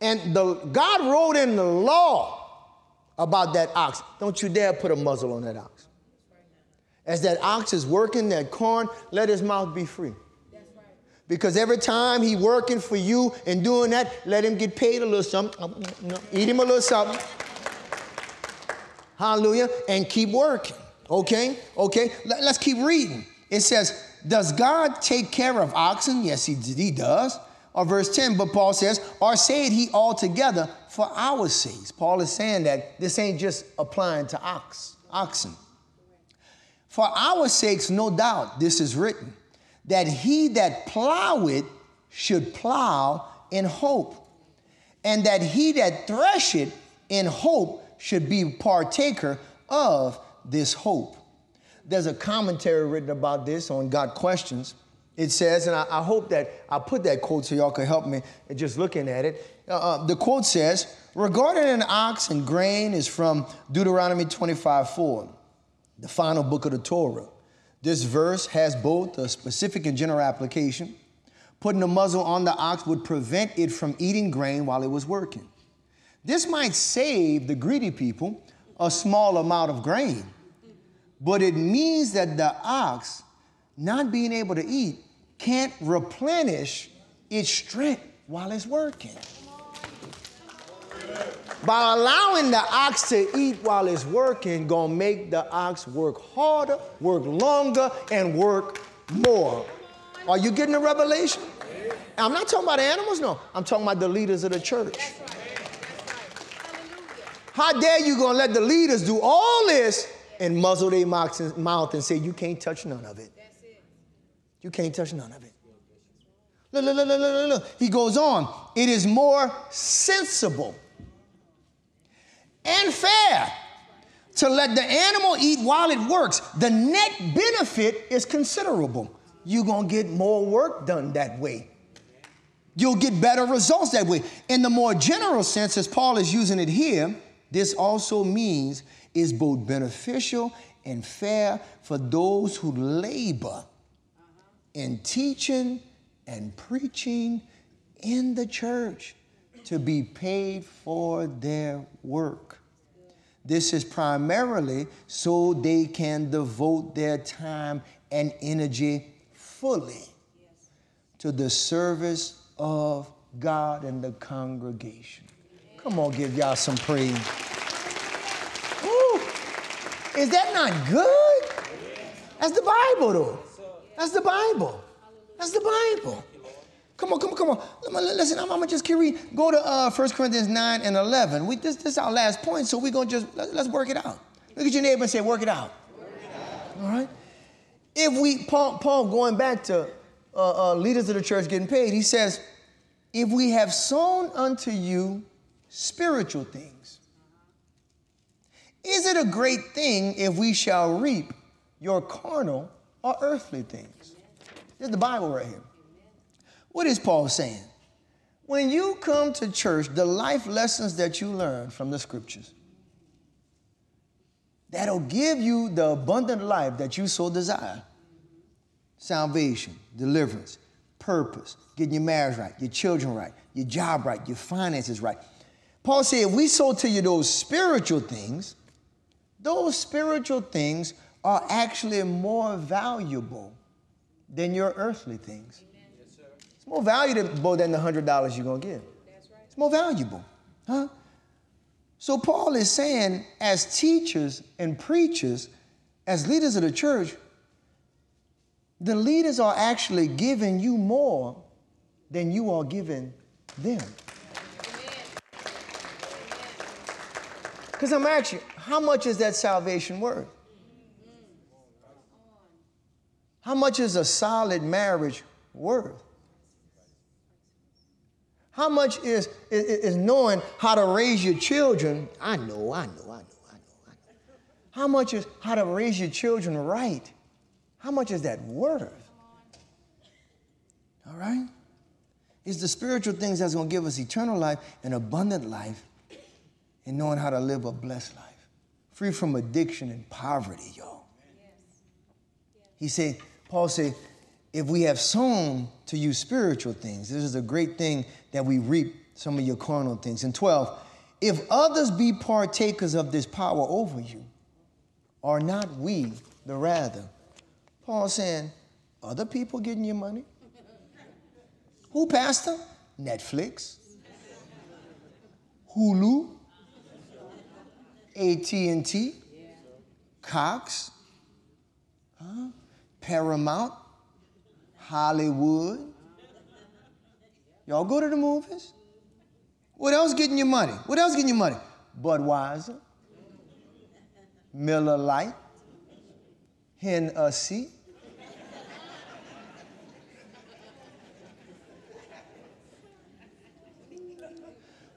And the, God wrote in the law about that ox. Don't you dare put a muzzle on that ox. As that ox is working that corn, let his mouth be free. Because every time he working for you and doing that, let him get paid a little something. Oh, Eat him a little something. Hallelujah. And keep working. Okay? Okay? Let's keep reading. It says, Does God take care of oxen? Yes, he, he does. Or verse 10, but Paul says, Or said he altogether for our sakes. Paul is saying that this ain't just applying to ox, oxen. For our sakes, no doubt, this is written, that he that ploweth should plow in hope, and that he that thresheth in hope should be partaker of this hope. There's a commentary written about this on Got Questions. It says, and I, I hope that I put that quote so y'all can help me just looking at it. Uh, uh, the quote says, regarding an ox and grain is from Deuteronomy 25 4 the final book of the Torah. This verse has both a specific and general application. Putting a muzzle on the ox would prevent it from eating grain while it was working. This might save the greedy people a small amount of grain, but it means that the ox, not being able to eat, can't replenish its strength while it's working by allowing the ox to eat while it's working, gonna make the ox work harder, work longer, and work more. Are you getting the revelation? I'm not talking about animals, no. I'm talking about the leaders of the church. How dare you gonna let the leaders do all this and muzzle their mouth and say, you can't touch none of it. You can't touch none of it. Look, look, look, look, look, look. He goes on. It is more sensible and fair to let the animal eat while it works. The net benefit is considerable. You're going to get more work done that way. You'll get better results that way. In the more general sense, as Paul is using it here, this also means is both beneficial and fair for those who labor in teaching and preaching in the church to be paid for their work. This is primarily so they can devote their time and energy fully to the service of God and the congregation. Come on, give y'all some praise. Ooh, is that not good? That's the Bible, though. That's the Bible. That's the Bible. Come on, come on, come on. Listen, I'm, I'm gonna just keep. Go to uh, 1 Corinthians 9 and 11. We, this, this is our last point, so we're gonna just, let, us work it out. Look at your neighbor and say, work it out. Work it out. All right? If we, Paul, Paul going back to uh, uh, leaders of the church getting paid, he says, if we have sown unto you spiritual things, is it a great thing if we shall reap your carnal or earthly things? There's the Bible right here. What is Paul saying? When you come to church, the life lessons that you learn from the scriptures, that'll give you the abundant life that you so desire salvation, deliverance, purpose, getting your marriage right, your children right, your job right, your finances right. Paul said, if we sow to you those spiritual things, those spiritual things are actually more valuable than your earthly things. It's more valuable than the $100 you're going to give. It's more valuable. Huh? So Paul is saying, as teachers and preachers, as leaders of the church, the leaders are actually giving you more than you are giving them. Because I'm asking how much is that salvation worth? How much is a solid marriage worth? How much is, is, is knowing how to raise your children? I know, I know, I know, I know, I know. How much is how to raise your children right? How much is that worth? All right? It's the spiritual things that's going to give us eternal life and abundant life and knowing how to live a blessed life. Free from addiction and poverty, y'all. He said, Paul said, if we have sown to you spiritual things, this is a great thing that we reap some of your carnal things. And 12, if others be partakers of this power over you, are not we the rather? Paul saying, other people getting your money? Who, Pastor? Netflix, Hulu, AT&T, Cox, huh? Paramount, Hollywood. Y'all go to the movies? What else getting your money? What else getting your money? Budweiser, Miller Lite, Hennessy,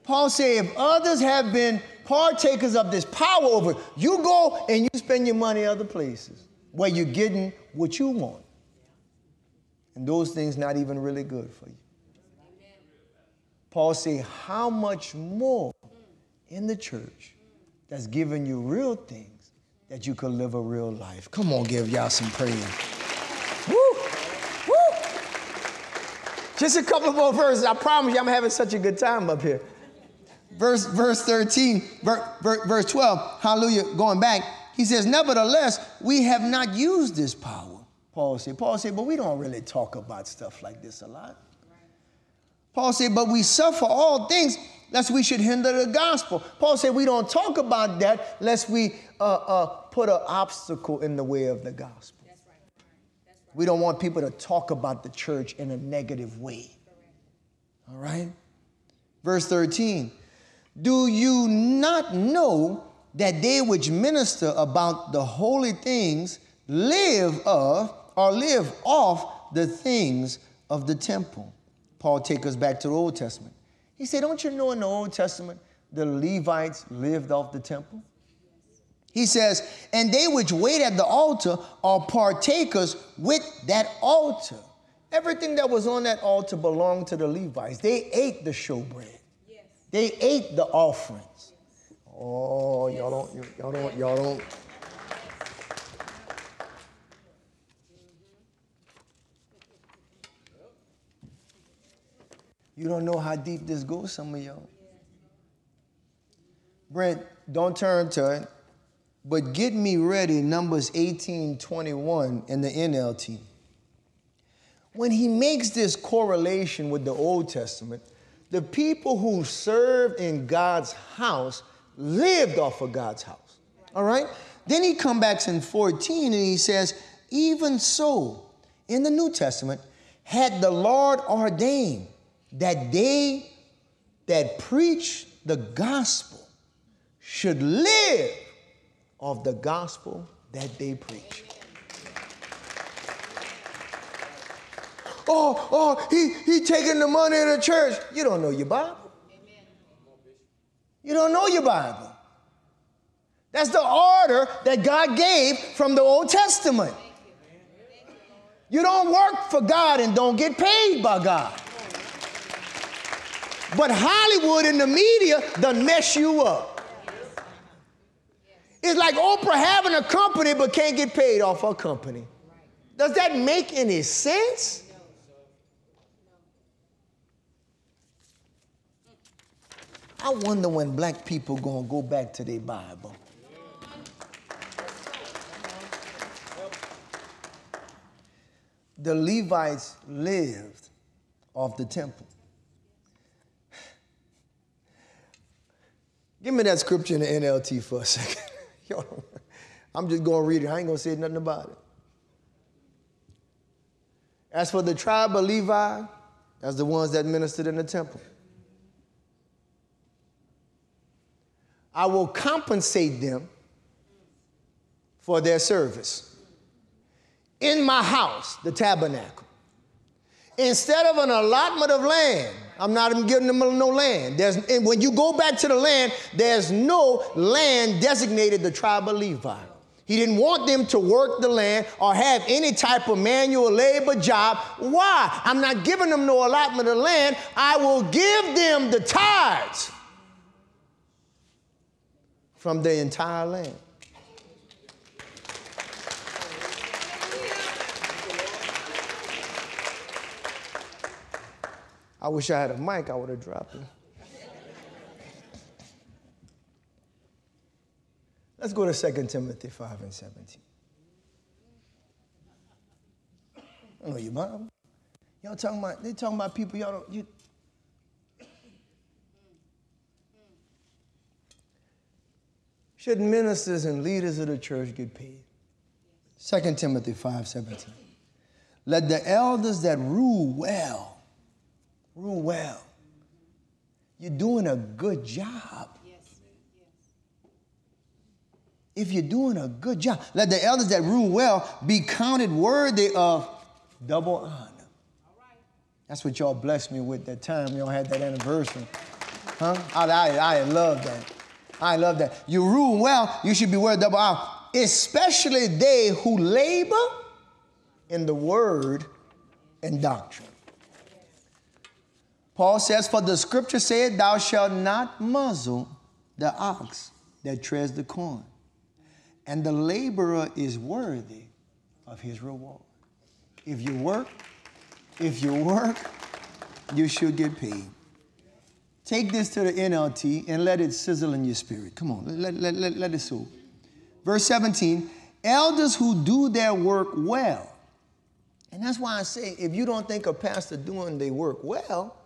Paul said, if others have been partakers of this power over, you go and you spend your money other places where you're getting what you want. And those things not even really good for you. Paul said, how much more in the church that's giving you real things that you could live a real life. Come on, give y'all some praise. Woo! Woo! Just a couple more verses. I promise you, I'm having such a good time up here verse, verse 13, verse, verse 12, hallelujah, going back, he says, Nevertheless, we have not used this power. Paul said, Paul said, but we don't really talk about stuff like this a lot. Paul said, but we suffer all things lest we should hinder the gospel. Paul said, we don't talk about that lest we uh, uh, put an obstacle in the way of the gospel. That's right. That's right. We don't want people to talk about the church in a negative way. All right? Verse 13 do you not know that they which minister about the holy things live of or live off the things of the temple? Paul takes us back to the Old Testament. He said, Don't you know in the Old Testament the Levites lived off the temple? He says, And they which wait at the altar are partakers with that altar. Everything that was on that altar belonged to the Levites. They ate the showbread. They ate the offerings. Oh, y'all don't, y'all don't, y'all don't. You don't know how deep this goes, some of y'all. Brent, don't turn to it, but get me ready, Numbers 18 21 in the NLT. When he makes this correlation with the Old Testament, the people who served in God's house lived off of God's house. All right? Then he comes back in 14 and he says, even so, in the New Testament, had the Lord ordained that they that preach the gospel should live of the gospel that they preach. Oh, oh, he, he taking the money in the church. You don't know your Bible. You don't know your Bible. That's the order that God gave from the Old Testament. You don't work for God and don't get paid by God. But Hollywood and the media done mess you up. It's like Oprah having a company but can't get paid off her company. Does that make any sense? I wonder when black people gonna go back to their Bible. The Levites lived off the temple. Give me that scripture in the NLT for a second. I'm just going to read it. I ain't going to say nothing about it. As for the tribe of Levi, as the ones that ministered in the temple, I will compensate them for their service. In my house, the tabernacle, instead of an allotment of land, I'm not even giving them no land. There's, and when you go back to the land, there's no land designated the tribe of Levi. He didn't want them to work the land or have any type of manual labor job. Why? I'm not giving them no allotment of land. I will give them the tithes from the entire land. I wish I had a mic, I would have dropped it. Let's go to 2 Timothy 5 and 17. I know your Bible. Y'all talking about, they talking about people y'all don't, you, Should ministers and leaders of the church get paid? 2 Timothy 5 17. Let the elders that rule well, rule well. You're doing a good job. If you're doing a good job, let the elders that rule well be counted worthy of double honor. That's what y'all blessed me with that time y'all had that anniversary. Huh? I, I, I love that. I love that. You rule well, you should be worth double honor, especially they who labor in the word and doctrine. Paul says, For the scripture said, Thou shalt not muzzle the ox that treads the corn, and the laborer is worthy of his reward. If you work, if you work, you should get paid. Take this to the NLT and let it sizzle in your spirit. Come on, let, let, let, let it soak. Verse 17 elders who do their work well. And that's why I say if you don't think a pastor doing their work well,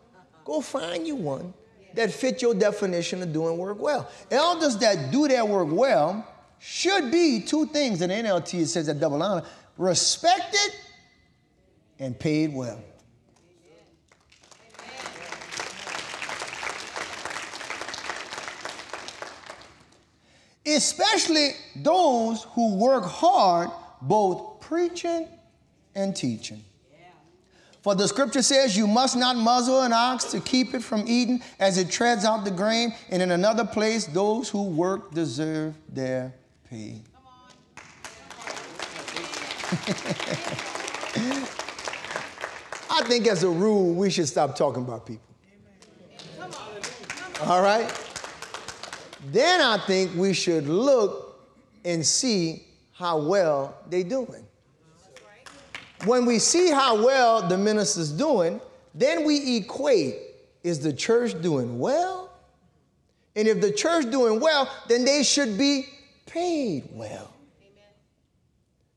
go find you one that fit your definition of doing work well. Elders that do their work well should be two things in NLT it says at double honor respected and paid well. especially those who work hard both preaching and teaching. For the scripture says, You must not muzzle an ox to keep it from eating as it treads out the grain. And in another place, those who work deserve their pay. I think as a rule, we should stop talking about people. All right? then I think we should look and see how well they're doing. When we see how well the minister's doing, then we equate is the church doing well? And if the church doing well, then they should be paid well. Amen.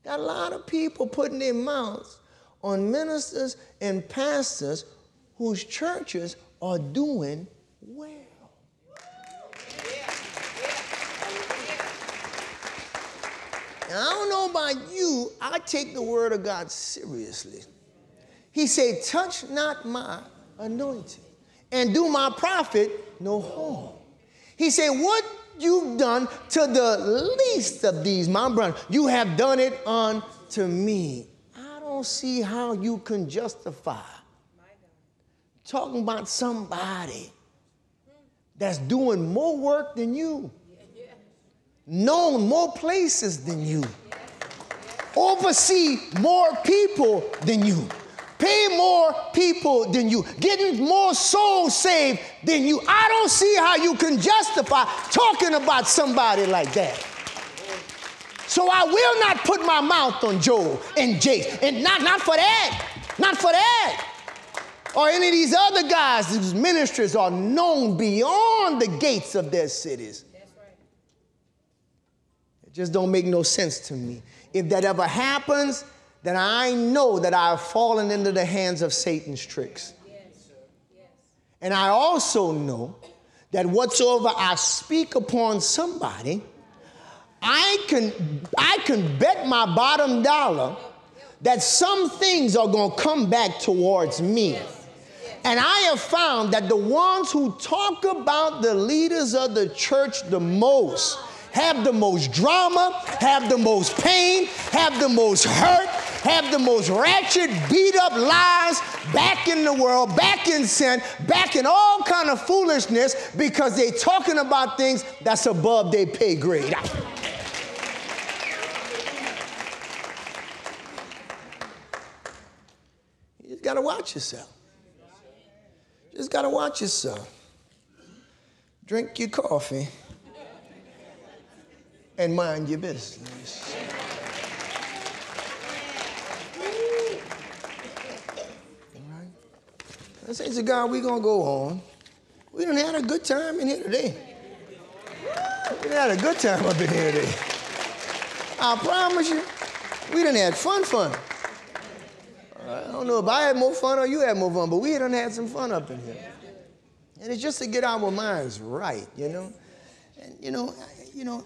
Got a lot of people putting their mouths on ministers and pastors whose churches are doing well. And I don't know about you, I take the word of God seriously. He said, touch not my anointing and do my prophet no harm. He said, what you've done to the least of these, my brother, you have done it unto me. I don't see how you can justify talking about somebody that's doing more work than you, known more places than you, oversee more people than you pay more people than you, getting more souls saved than you. I don't see how you can justify talking about somebody like that. So I will not put my mouth on Joel and Jakes, and not, not for that, not for that. Or any of these other guys whose ministries are known beyond the gates of their cities. It just don't make no sense to me. If that ever happens, then I know that I have fallen into the hands of Satan's tricks. And I also know that whatsoever I speak upon somebody, I can, I can bet my bottom dollar that some things are going to come back towards me. And I have found that the ones who talk about the leaders of the church the most have the most drama, have the most pain, have the most hurt, have the most ratchet, beat up lives back in the world, back in sin, back in all kind of foolishness because they talking about things that's above their pay grade. You just gotta watch yourself. Just gotta watch yourself. Drink your coffee and mind your business. I say to God, we're gonna go on. We done had a good time in here today. We done had a good time up in here today. I promise you, we done had fun, fun. I don't know if I had more fun or you had more fun, but we done had some fun up in here. And it's just to get our minds right, you know. And you know, you know,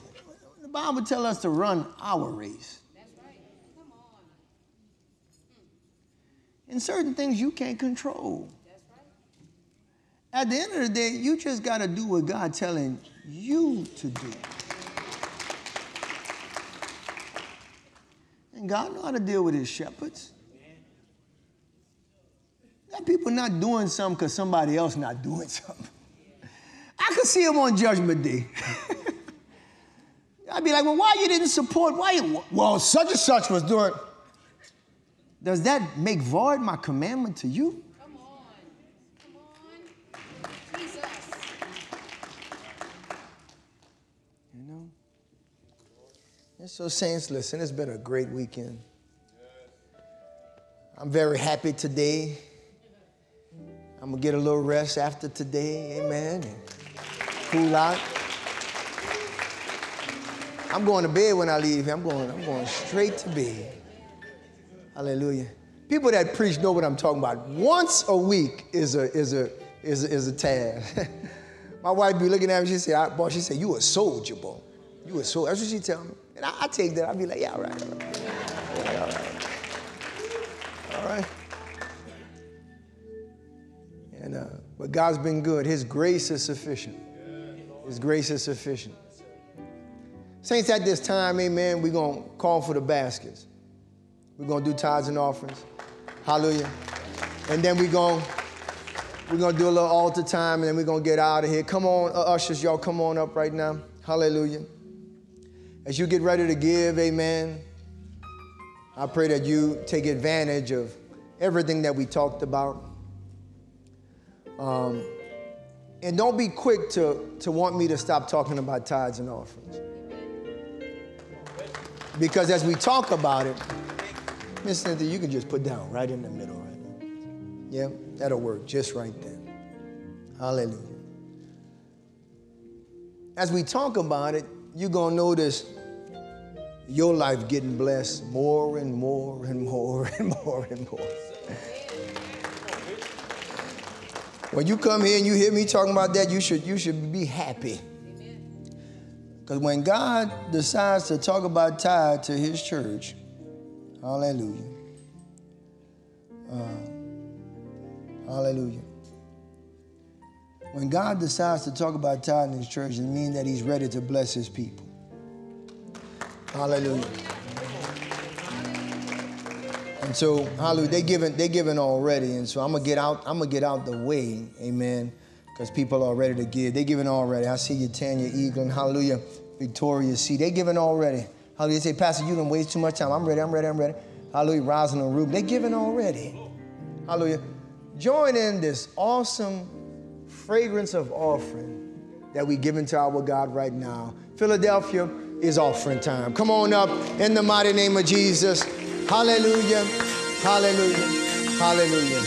Bible tells us to run our race. And certain things you can't control. At the end of the day, you just got to do what God telling you to do. And God know how to deal with his shepherds. Got people not doing something because somebody else not doing something. I could see them on Judgment Day. I'd be like, well, why you didn't support? Why? You, well, such and such was doing. Does that make void my commandment to you? Come on. Come on. Jesus. You know? And so, Saints, listen, it's been a great weekend. I'm very happy today. I'm gonna get a little rest after today, amen, and cool out. I'm going to bed when I leave here. I'm going, I'm going straight to bed. Hallelujah. People that preach know what I'm talking about. Once a week is a is a is a, is a task. My wife be looking at me, she said, boy, she said, you a soldier, boy. You a soldier. That's what she tell me. And I, I take that. I'll be like, yeah, all right. All right. Yeah, all right. All right. And, uh, but God's been good. His grace is sufficient. His grace is sufficient. Saints, at this time, amen, we're going to call for the baskets. We're going to do tithes and offerings. Hallelujah. And then we're going we're to do a little altar time and then we're going to get out of here. Come on, uh, ushers, y'all come on up right now. Hallelujah. As you get ready to give, amen, I pray that you take advantage of everything that we talked about. Um, and don't be quick to, to want me to stop talking about tithes and offerings. Because as we talk about it, Miss Cynthia, you can just put down right in the middle right. Yeah, that'll work just right there. Hallelujah. As we talk about it, you're to notice your life getting blessed more and more and more and more and more. When you come here and you hear me talking about that, you should, you should be happy. Because when God decides to talk about tithe to his church, hallelujah, uh, Hallelujah. When God decides to talk about tithing in his church, it means that he's ready to bless his people. Hallelujah. And so, hallelujah, they given they given already, and so I'm gonna get out. I'm gonna get out the way, amen, because people are ready to give. They're giving already. I see you, Tanya Eaglin, hallelujah, Victoria C. They giving already. Hallelujah. They say, Pastor, you don't waste too much time. I'm ready. I'm ready. I'm ready. Hallelujah. Rosalind Ruben. They giving already. Hallelujah. Join in this awesome fragrance of offering that we give to our God right now. Philadelphia is offering time. Come on up in the mighty name of Jesus. Hallelujah. Hallelujah. Hallelujah.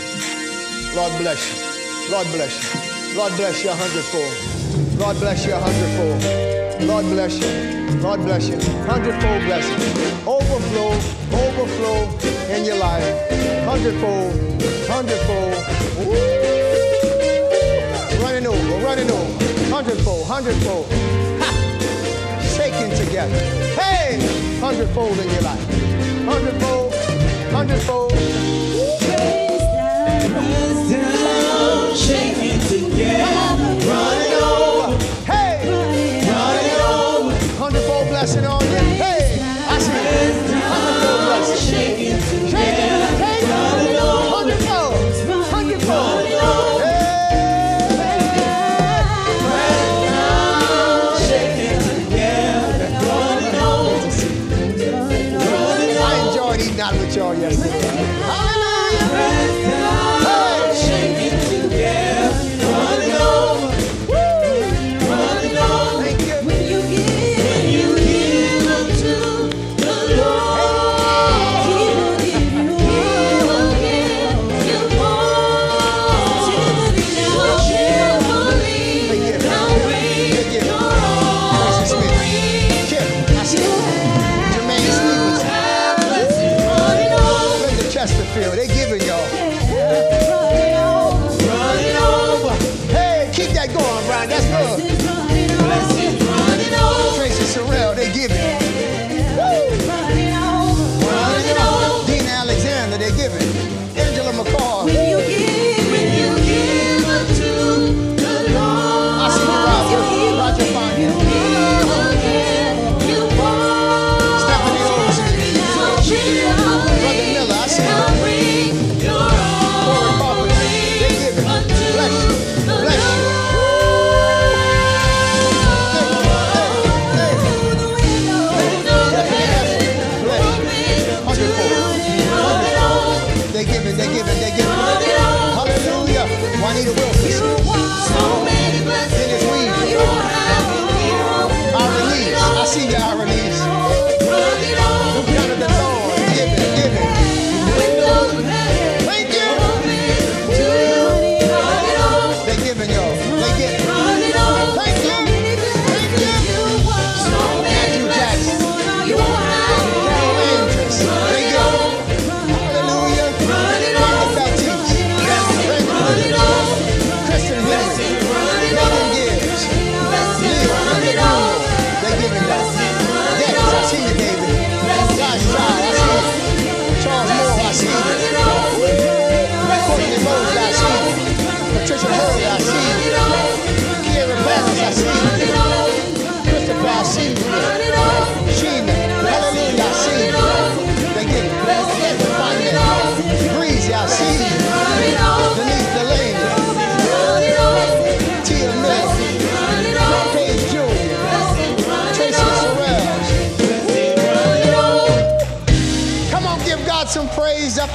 Lord bless you. Lord bless you. Lord bless you a hundredfold. Lord bless you a hundredfold. Lord bless you. Lord bless you. Hundredfold blessing. Overflow, overflow in your life. Hundredfold, hundredfold. Woo! Running over, running over. Hundredfold, hundredfold. Ha! Shaking together. Hey! Hundredfold in your life. Hundredfold, hundredfold. shaking together. Running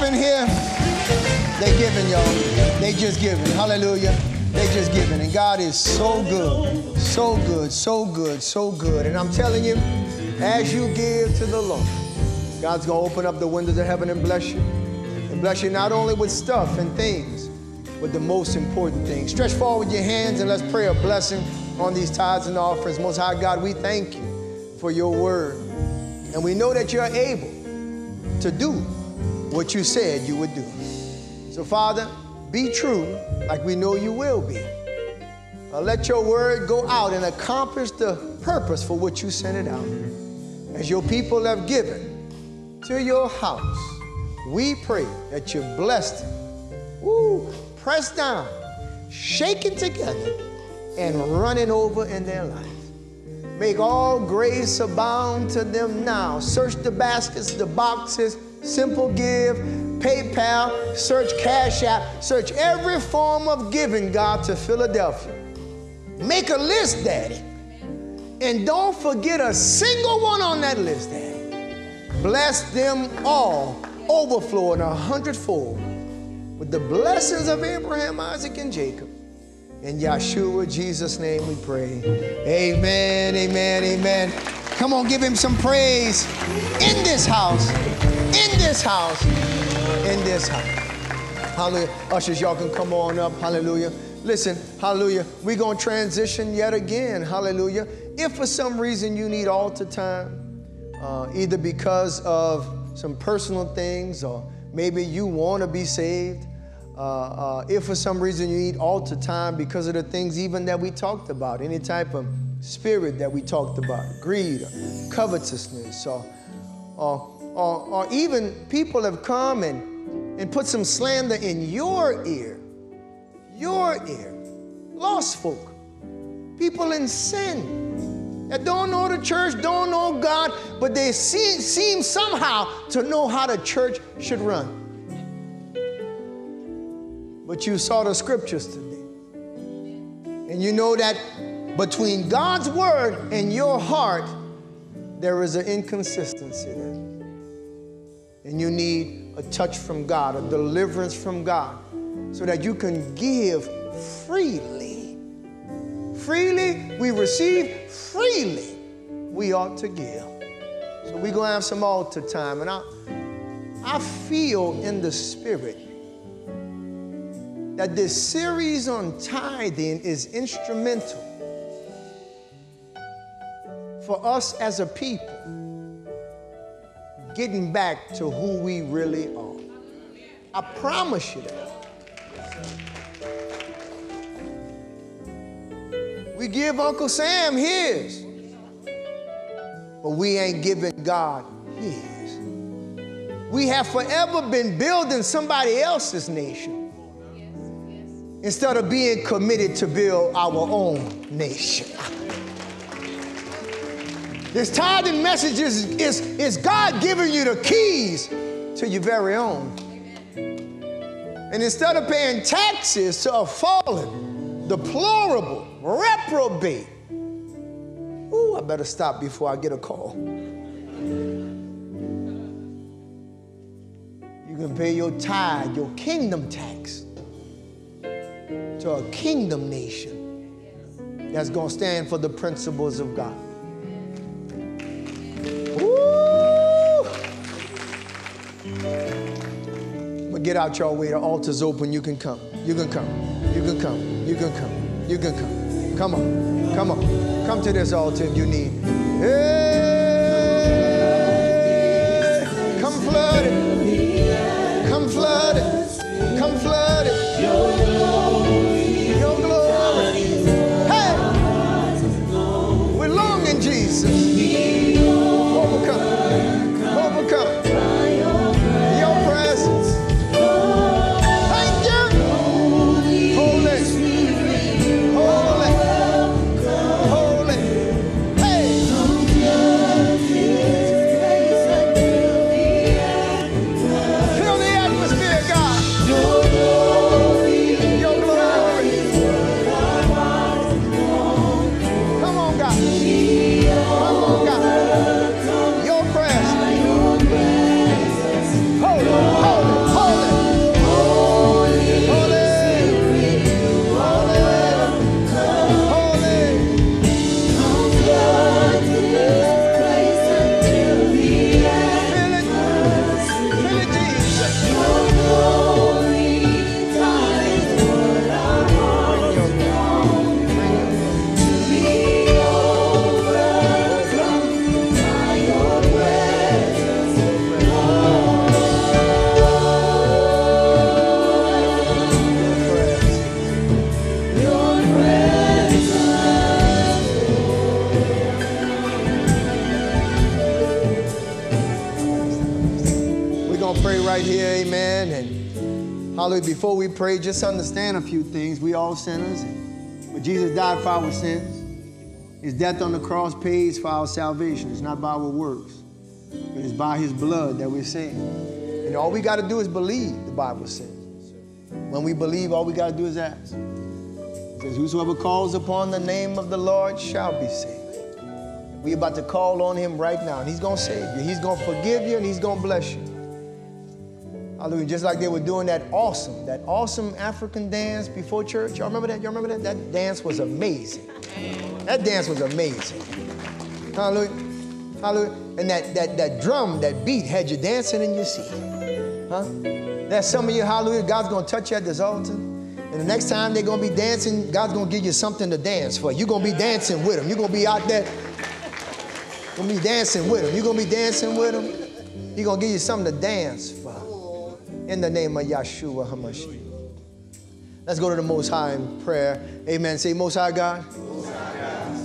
in here. They giving, y'all. They just giving. Hallelujah. They just giving. And God is so good, so good, so good, so good. And I'm telling you, as you give to the Lord, God's going to open up the windows of heaven and bless you. And bless you not only with stuff and things, but the most important thing. Stretch forward your hands and let's pray a blessing on these tithes and offerings. Most High God, we thank you for your word. And we know that you're able to do what you said you would do. So, Father, be true like we know you will be. Uh, let your word go out and accomplish the purpose for which you sent it out. As your people have given to your house, we pray that you bless them Woo! Pressed down, shaken together, and running over in their life. Make all grace abound to them now. Search the baskets, the boxes, simple give, PayPal, search Cash App, search every form of giving, God, to Philadelphia. Make a list, Daddy. And don't forget a single one on that list, Daddy. Bless them all, overflowing a hundredfold with the blessings of Abraham, Isaac, and Jacob. In Yeshua, Jesus' name we pray. Amen, amen, amen. Come on, give him some praise in this house, in this house, in this house. Hallelujah. Ushers, y'all can come on up. Hallelujah. Listen, hallelujah. We're going to transition yet again. Hallelujah. If for some reason you need altar time, uh, either because of some personal things or maybe you want to be saved, uh, uh, if for some reason you need altar time because of the things even that we talked about, any type of spirit that we talked about, greed, covetousness, or, or, or, or even people have come and, and put some slander in your ear, your ear, lost folk, people in sin that don't know the church, don't know God, but they seem, seem somehow to know how the church should run but you saw the scriptures today. And you know that between God's word and your heart, there is an inconsistency there. And you need a touch from God, a deliverance from God, so that you can give freely. Freely we receive, freely we ought to give. So we're going to have some altar time. And I, I feel in the spirit that this series on tithing is instrumental for us as a people getting back to who we really are. I promise you that. We give Uncle Sam his, but we ain't giving God his. We have forever been building somebody else's nation instead of being committed to build our own nation. This tithing message is, is, is God giving you the keys to your very own. And instead of paying taxes to a fallen, deplorable, reprobate, ooh, I better stop before I get a call. You can pay your tithe, your kingdom tax to a kingdom nation that's going to stand for the principles of God. Get out your way. The altar's open. You can come. You can come. You can come. You can come. You can come. Come on. Come on. Come to this altar if you need. Hey! Come flood it. Come flood it. Come flood it. Hallelujah. Before we pray, just understand a few things. We all sinners, but Jesus died for our sins. His death on the cross pays for our salvation. It's not by our works, but it's by His blood that we're saved. And all we got to do is believe, the Bible says. When we believe, all we got to do is ask. It says, Whosoever calls upon the name of the Lord shall be saved. We about to call on him right now, and he's gonna save you. He's gonna forgive you, and he's gonna bless you. Hallelujah. Just like they were doing that awesome, that awesome African dance before church. Y'all remember that? Y'all remember that? That dance was amazing. That dance was amazing. Hallelujah. Hallelujah. And that that that drum, that beat had you dancing in your seat. Huh? That's some of you, hallelujah. God's gonna touch you at this altar. And the next time they're gonna be dancing, God's gonna give you something to dance for. You're gonna be dancing with them. You're gonna be out there gonna be dancing with them. You're gonna be dancing with him. He's gonna give you something to dance. In the name of Yahshua HaMashiach. Let's go to the Most High in prayer. Amen. Say, Most High God,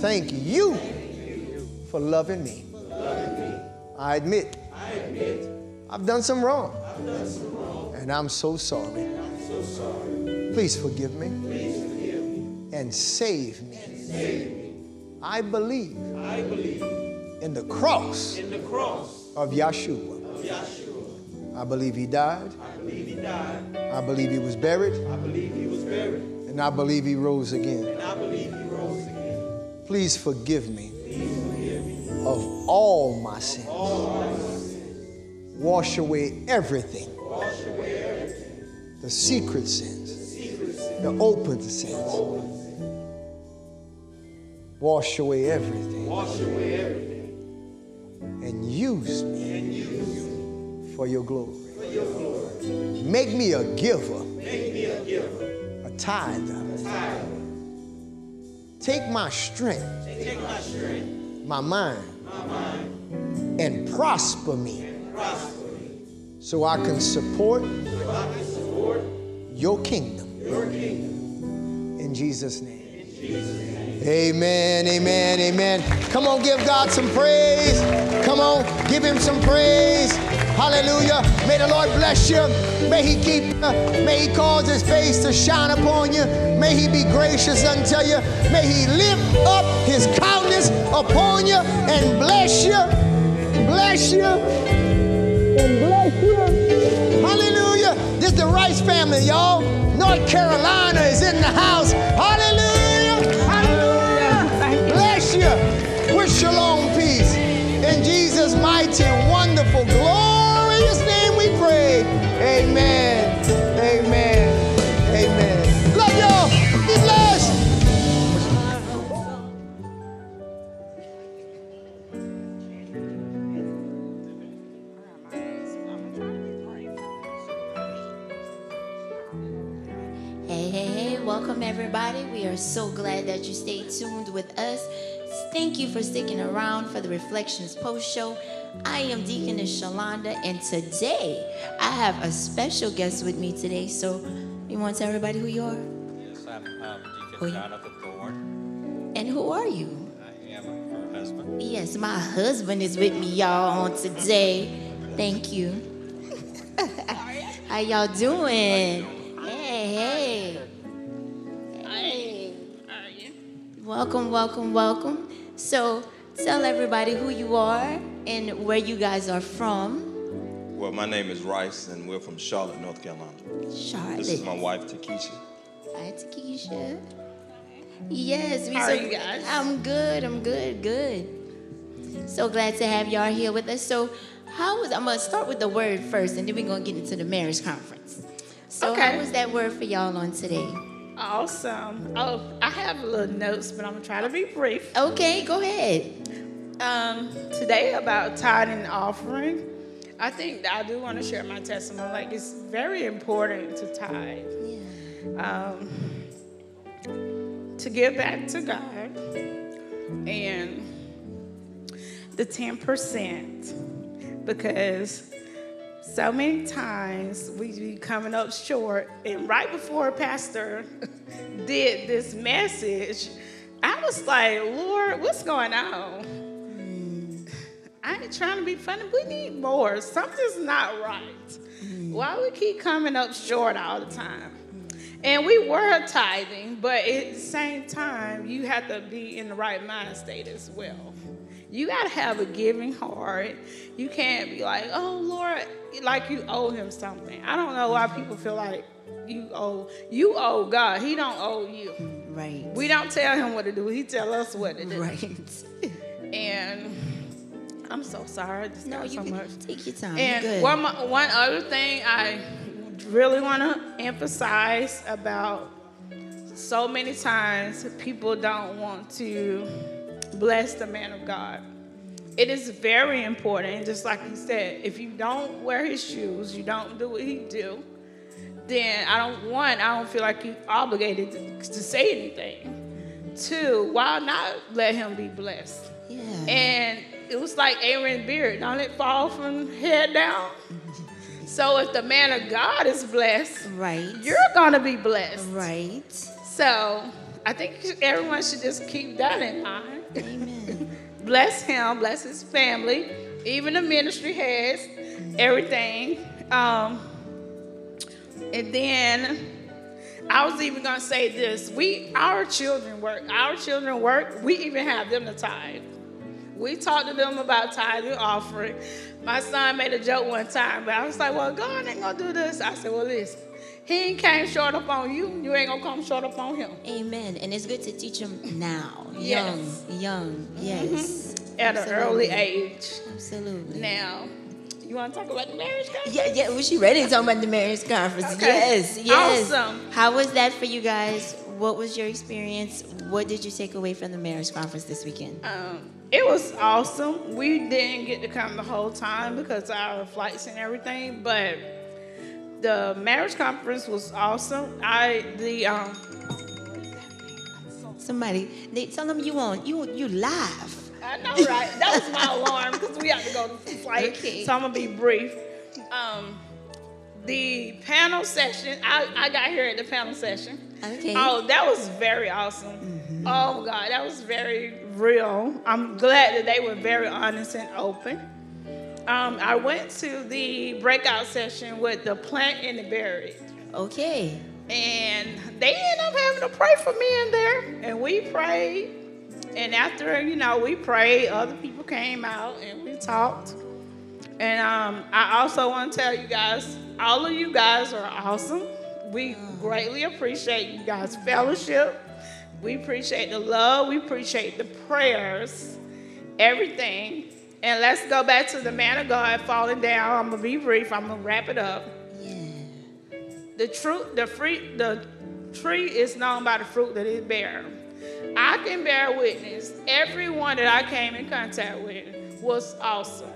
thank you for loving me. I admit, I admit I've done some wrong. And I'm so sorry. Please forgive me. And save me. I believe in the cross, in the cross of Yahshua. of Yahshua. I believe he died. I believe he died. I believe he was buried. I believe he was buried. And I believe he rose again. And I believe he rose again. Please forgive me of all my sins. All my sins. Wash away everything. Wash away everything. The secret sins, The, Secret sin. the open sins. Open sins. Wash away everything Wash away everything. and use me And use for your glory. for your glory. Make me a giver, Make me a giver. a tither. Tired. Take my strength, Take my strength, my mind, my mind, and prosper me and prosper me. so I can support So I can support your kingdom. your kingdom. In Jesus' name. Amen, amen, amen. Come on, give God some praise. Come on, give him some praise. Hallelujah. May the Lord bless you. May he keep you. May he cause his face to shine upon you. May he be gracious unto you. May he lift up his countenance upon you and bless you. Bless you. And bless you. Hallelujah. This is the Rice family, y'all. North Carolina is in the house. Hallelujah. Shalom peace. In Jesus' mighty, wonderful, glorious name we pray. Amen. Amen. Amen. Love y'all. Be blessed. Hey, hey, hey, welcome everybody. We are so glad that you stayed tuned with us. Thank you for sticking around for the Reflections Post Show. I am Deaconess Shalonda, and today I have a special guest with me today. So, you want to tell everybody who you are? Yes, I'm um, Deacon. Jonathan Thorne. And who are you? I am her husband. Yes, my husband is with me, y'all, on today. Thank you. How y'all doing? Hey, hey. Hey. Welcome, welcome, welcome. So, tell everybody who you are and where you guys are from. Well, my name is Rice, and we're from Charlotte, North Carolina. Charlotte. This is my wife, Takesha. Hi, Takesha. Yes, we How so, are you guys? I'm good. I'm good. Good. So glad to have y'all here with us. So, how was I'm gonna start with the word first, and then we're gonna get into the marriage conference. So, Okay. how was that word for y'all on today? Awesome. Oh, I have a little notes, but I'm gonna try to be brief. Okay, go ahead. Um, today about tithing and offering. I think I do want to share my testimony. Like it's very important to tithe, Yeah. um, to give back to God, and the ten percent because so many times we be coming up short. And right before Pastor did this message, I was like, Lord, what's going on? I ain't trying to be funny. We need more. Something's not right. Why we keep coming up short all the time? And we were tithing, but at the same time, you have to be in the right mind state as well. You got to have a giving heart. You can't be like, oh, Lord, like you owe him something. I don't know why people feel like you owe you owe God. He don't owe you. Right. We don't tell him what to do. He tell us what to do. right. And I'm so sorry. I just No, you so can much. take your time. And good. one, one other thing I really want to emphasize about so many times people don't want to bless the man of God. It is very important, just like he said, if you don't wear his shoes, you don't do what he do, then I don't want, I don't feel like you're obligated to, to say anything. Two, why not let him be blessed? yeah. And it was like Aaron's beard. Don't it fall from head down? So if the man of God is blessed, right. you're gonna be blessed. right. So I think everyone should just keep that in mind. Amen. Bless him, bless his family, even the ministry heads, everything. Um, and then I was even gonna say this: we, our children work, our children work. We even have them to tithe. We talked to them about tithe tithing offering. My son made a joke one time, but I was like, "Well, God ain't gonna do this." I said, "Well, listen, He ain't came short up on you. You ain't gonna come short up on him." Amen. And it's good to teach him now. Yes. Young. Young. Yes. At an early age. Absolutely. Now, you want to talk about the marriage conference? Yeah, yeah, was she ready to talk about the marriage conference? Okay. Yes, yes. Awesome. How was that for you guys? What was your experience? What did you take away from the marriage conference this weekend? Um, it was awesome. We didn't get to come the whole time because of our flights and everything, but the marriage conference was awesome. I the um Somebody, they tell them you on you you live. I know right. That was my alarm because we have to go to flight. Okay. So I'm gonna be brief. Um, the panel session. I, I got here at the panel session. Okay. Oh, that was very awesome. Oh God, that was very real. I'm glad that they were very honest and open. Um, I went to the breakout session with the plant and the buried. Okay. And they ended up having to pray for me in there. And we prayed. And after, you know, we prayed, other people came out and we talked. And um, I also want to tell you guys, all of you guys are awesome. We greatly appreciate you guys' fellowship. We appreciate the love. We appreciate the prayers, everything. And let's go back to the man of God falling down. I'm gonna be brief. I'm gonna wrap it up. Yeah. the truth the free the tree is known by the fruit that it bears i can bear witness everyone that i came in contact with was awesome.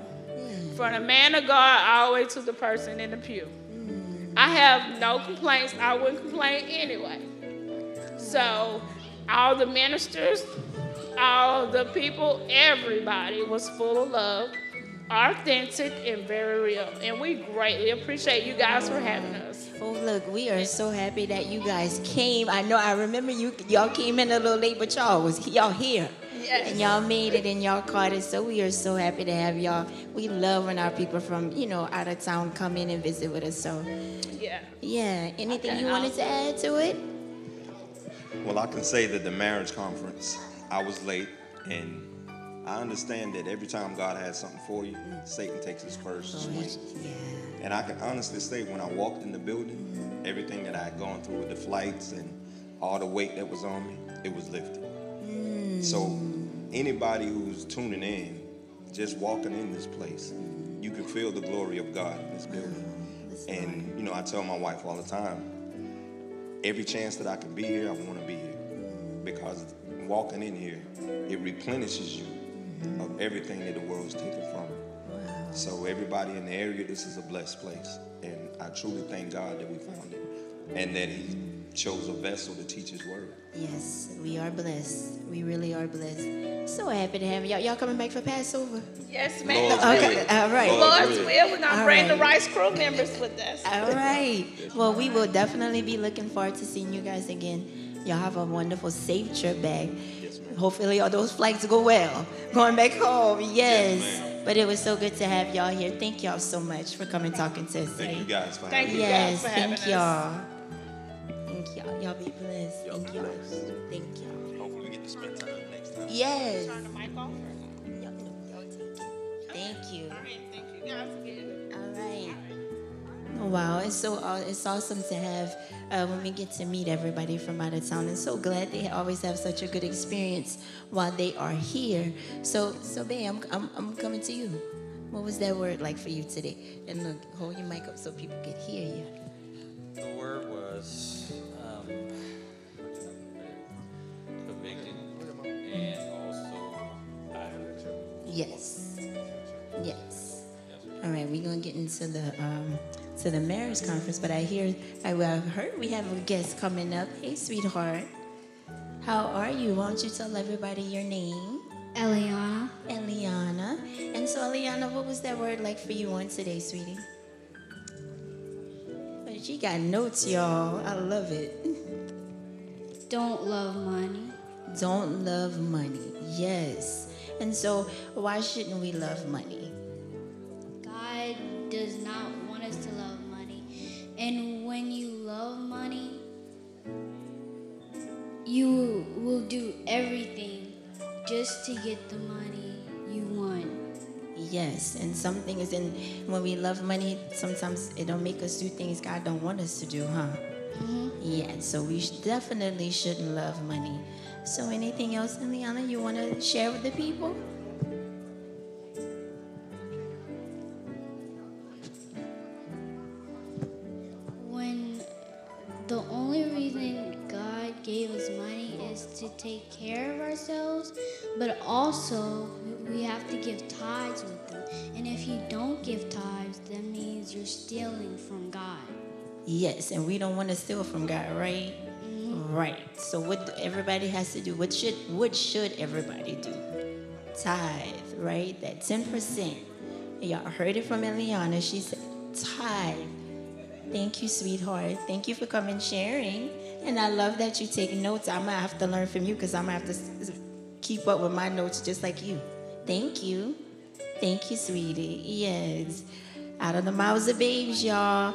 From the man of god all the way to the person in the pew. Mm. I have no complaints. I wouldn't complain anyway. So all the ministers all the people everybody was full of love authentic and very real and we greatly appreciate you guys for having us Oh look, we are so happy that you guys came. I know I remember you y'all came in a little late, but y'all was y'all here. Yes. And y'all made it and y'all caught it. So we are so happy to have y'all. We love when our people from, you know, out of town come in and visit with us. So yeah yeah. Anything Okay, you wanted to add to it? Well, I can say that the marriage conference, I was late, and I understand that every time God has something for you, Satan takes his first oh, swing. Yeah. And I can honestly say, when I walked in the building, everything that I had gone through with the flights and all the weight that was on me, it was lifted. Hmm. So, anybody who's tuning in, just walking in this place, you can feel the glory of God in this building. Oh, and, you know, I tell my wife all the time, every chance that I can be here, I want to be here. Hmm. Because walking in here, it replenishes you of everything that the world's taken from you. So everybody in the area, this is a blessed place. And I truly thank God that we found it. And that he chose a vessel to teach his word. Yes, we are blessed. We really are blessed. So happy to have y'all. Y'all coming back for Passover? yes ma'am Lord's Okay, willing. all right. Lord's Lord's will, we're gonna All bring the. Rice crew members with us. All right. Well, we will definitely be looking forward to seeing you guys again. Y'all have a wonderful, safe trip back. Hopefully, all those flights go well. Going back home, yes. But it was so good to have y'all here. Thank y'all so much for coming talking to us Thank today. you guys for Thank having you me. guys Yes, for thank us. y'all. Thank y'all. Y'all be blessed. Y'all Thank y'all. blessed. Thank y'all. Hopefully we get to spend time next time. Yes. Turn the mic off. Y'all- y'all take it. Thank you. All right, thank you guys again. All right. Oh, wow, it's so aw- it's awesome to have uh, when we get to meet everybody from out of town, and so glad they always have such a good experience while they are here. So, so babe, I'm, I'm I'm coming to you. What was that word like for you today? And look, hold your mic up so people could hear you. The word was um, convicted and also. Yes. Yes. All right, we're gonna get into the um, to the marriage conference, but I hear I've heard we have a guest coming up. Hey, sweetheart, how are you? Why don't you tell everybody your name? Eliana. Eliana. And so, Eliana, what was that word like for you on today, sweetie? But She got notes, y'all. I love it. Don't love money. Don't love money. Yes. And so, why shouldn't we love money? God does not And when you love money, you will do everything just to get the money you want. Yes, and some things, and when we love money, sometimes it don't make us do things God don't want us to do, huh? Mm-hmm. Yeah, so we sh- definitely shouldn't love money. So, anything else, Eliana, you want to share with the people? The only reason God gave us money is to take care of ourselves, but also we have to give tithes with them. And if you don't give tithes, that means you're stealing from God. Yes, and we don't want to steal from God, right? Mm-hmm. Right. So what everybody has to do? What should what should everybody do? Tithe, right? That ten percent. Y'all heard it from Eliana. She said tithe. Thank you, sweetheart. Thank you for coming sharing. And I love that you take notes. I'm gonna have to learn from you because I'm have to s- s- keep up with my notes just like you. Thank you. Thank you, sweetie. Yes. Out of the mouths of babes, y'all.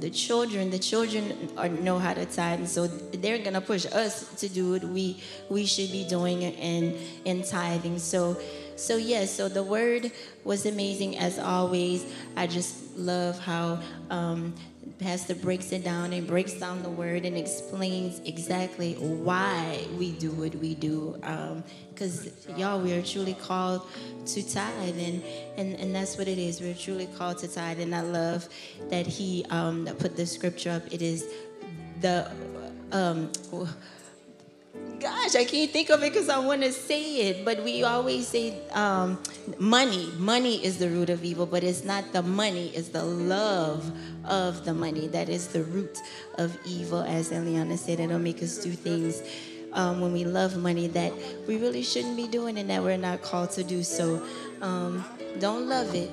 The children, the children are, know how to tithe, so they're gonna push us to do what we we should be doing in in tithing. So, so yes. So the word was amazing as always. I just love how um, Pastor breaks it down and breaks down the word and explains exactly why we do what we do. Because y'all, we are truly called to tithe, and, and and that's what it is. We're truly called to tithe, and I love that he um, put the scripture up. It is the um, gosh, I can't think of it because I want to say it. But we always say um, money. Money is the root of evil, but it's not the money, it's the love of the money that is the root of evil. As Eliana said, it'll make us do things um, when we love money that we really shouldn't be doing and that we're not called to do. So um, don't love it.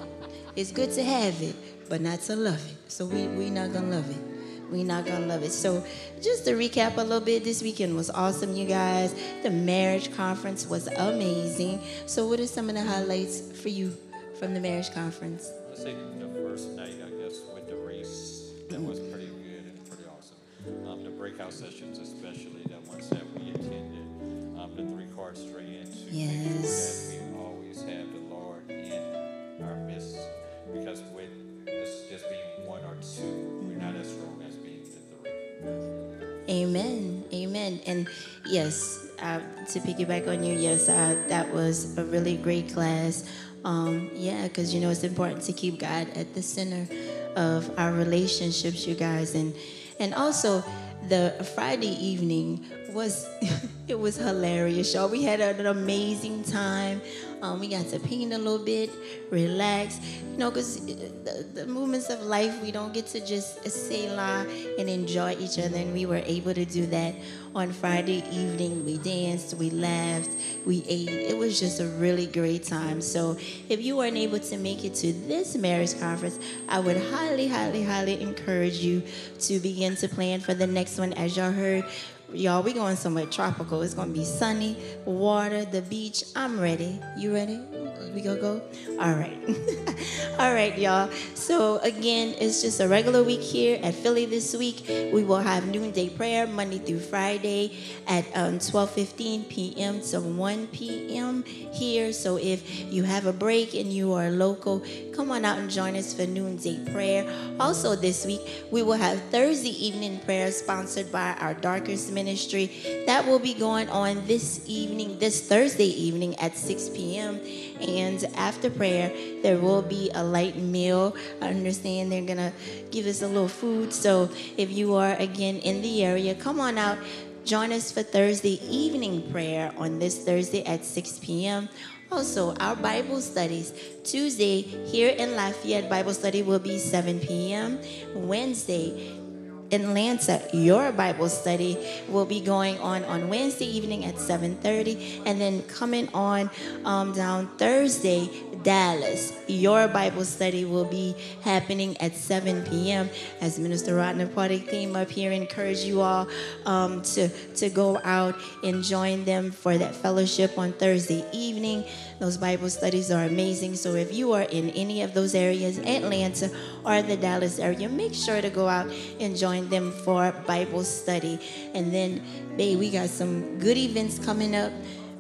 It's good to have it, but not to love it. So we, we're not going to love it we not gonna love it. So, just to recap a little bit, this weekend was awesome, you guys. The marriage conference was amazing. So, what are some of the highlights for you from the marriage conference? I say the first night, I guess, with the race, that was pretty good and pretty awesome. Um, the breakout sessions, especially the ones that we attended, um, the three card straight into Yes. that we always have the Lord in our midst, because with Amen. Amen. And yes, uh, to piggyback on you, yes, uh, that was a really great class. Um, yeah, because you know it's important to keep God at the center of our relationships, you guys, and and also the Friday evening was it was hilarious, y'all. We had an amazing time. Um, we got to paint a little bit, relax, you know, because the, the movements of life, we don't get to just say la and enjoy each other. And we were able to do that on Friday evening. We danced, we laughed, we ate. It was just a really great time. So if you weren't able to make it to this marriage conference, I would highly, highly, highly encourage you to begin to plan for the next one. As y'all heard, Y'all, we going somewhere tropical. It's gonna be sunny, water, the beach. I'm ready. You ready? We gonna go? All right. All right, y'all. So again, it's just a regular week here at Philly this week. We will have noonday prayer Monday through Friday at um, 12:15 p.m. to 1 p.m. here. So if you have a break and you are local, come on out and join us for noonday prayer. Also this week, we will have Thursday evening prayer sponsored by our Dorcas Ministry. That will be going on this evening, this Thursday evening at 6 p.m. And after prayer, there will be a light meal. I understand they're gonna give us a little food. So if you are again in the area, come on out. Join us for Thursday evening prayer on this Thursday at 6 p.m. Also, our Bible studies. Tuesday here in Lafayette, Bible study will be 7 p.m. Wednesday, Atlanta, your Bible study will be going on on Wednesday evening at 7:30, and then coming on um, down Thursday, Dallas, your Bible study will be happening at 7 p.m. As Minister Rodner Party came up here, encourage you all um, to to go out and join them for that fellowship on Thursday evening. Those Bible studies are amazing. So if you are in any of those areas, Atlanta or the Dallas area, make sure to go out and join them for Bible study. And then, babe, we got some good events coming up.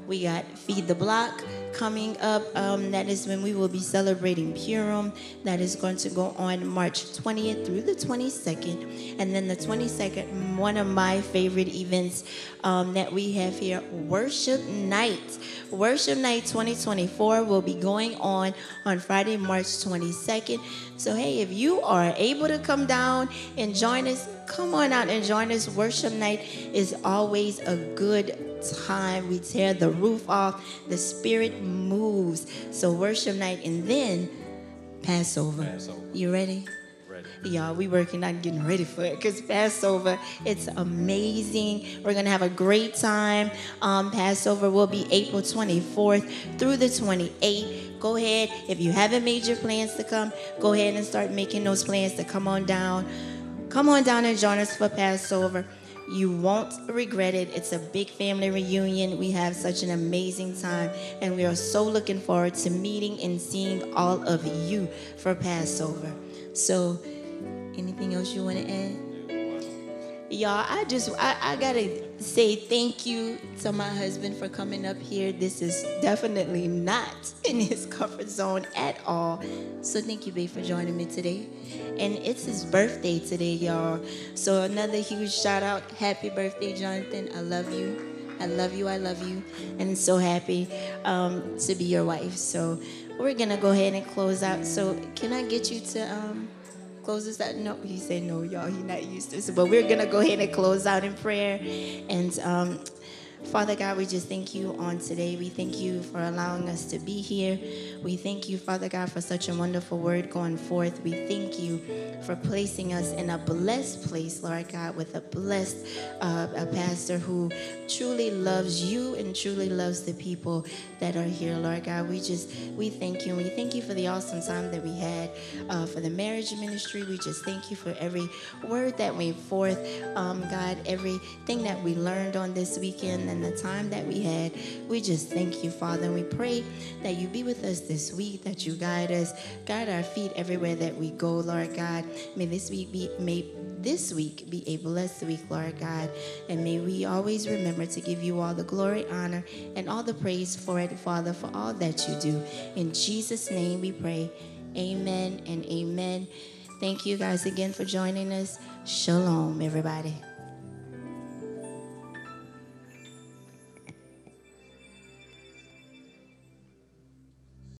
We got Feed the Block coming up. Um, that is when we will be celebrating Purim. That is going to go on March 20th through the 22nd. And then the 22nd, one of my favorite events um, that we have here, Worship Night. Worship Night 2024 will be going on on Friday, March 22nd. So, hey, if you are able to come down and join us, come on out and join us. Worship Night is always a good time. We tear the roof off, the Spirit moves. So, worship night and then Passover. Passover. You ready? Y'all, we working on getting ready for it because Passover, it's amazing. We're gonna have a great time. Um, Passover will be April 24th through the 28th. Go ahead, if you haven't made your plans to come, go ahead and start making those plans to come on down. Come on down and join us for Passover. You won't regret it. It's a big family reunion. We have such an amazing time, and we are so looking forward to meeting and seeing all of you for Passover. So, anything else you want to add? Y'all, I just I, I gotta say thank you to my husband for coming up here. This is definitely not in his comfort zone at all. So thank you, babe, for joining me today. And it's his birthday today, y'all. So another huge shout out. Happy birthday, Jonathan. I love you. I love you. I love you. And so happy um, to be your wife. So we're gonna go ahead and close out. So can I get you to um close this out? No, he said no, y'all. He's not used to this. But we're gonna go ahead and close out in prayer. And um, Father God, we just thank you on today. We thank you for allowing us to be here. We thank you, Father God, for such a wonderful word going forth. We thank you for placing us in a blessed place, Lord God, with a blessed uh, a pastor who truly loves you and truly loves the people that are here, Lord God. We just we thank you we thank you for the awesome time that we had uh, for the marriage ministry. We just thank you for every word that went forth, um, God, everything that we learned on this weekend and the time that we had. We just thank you, Father, and we pray that you be with us this week, that you guide us, guide our feet everywhere that we go, Lord God. May this week be may this week be a blessed week, Lord God, and may we always remember to give you all the glory, honor, and all the praise for it, Father, for all that you do. In Jesus' name we pray. Amen and amen. Thank you guys again for joining us. Shalom, everybody.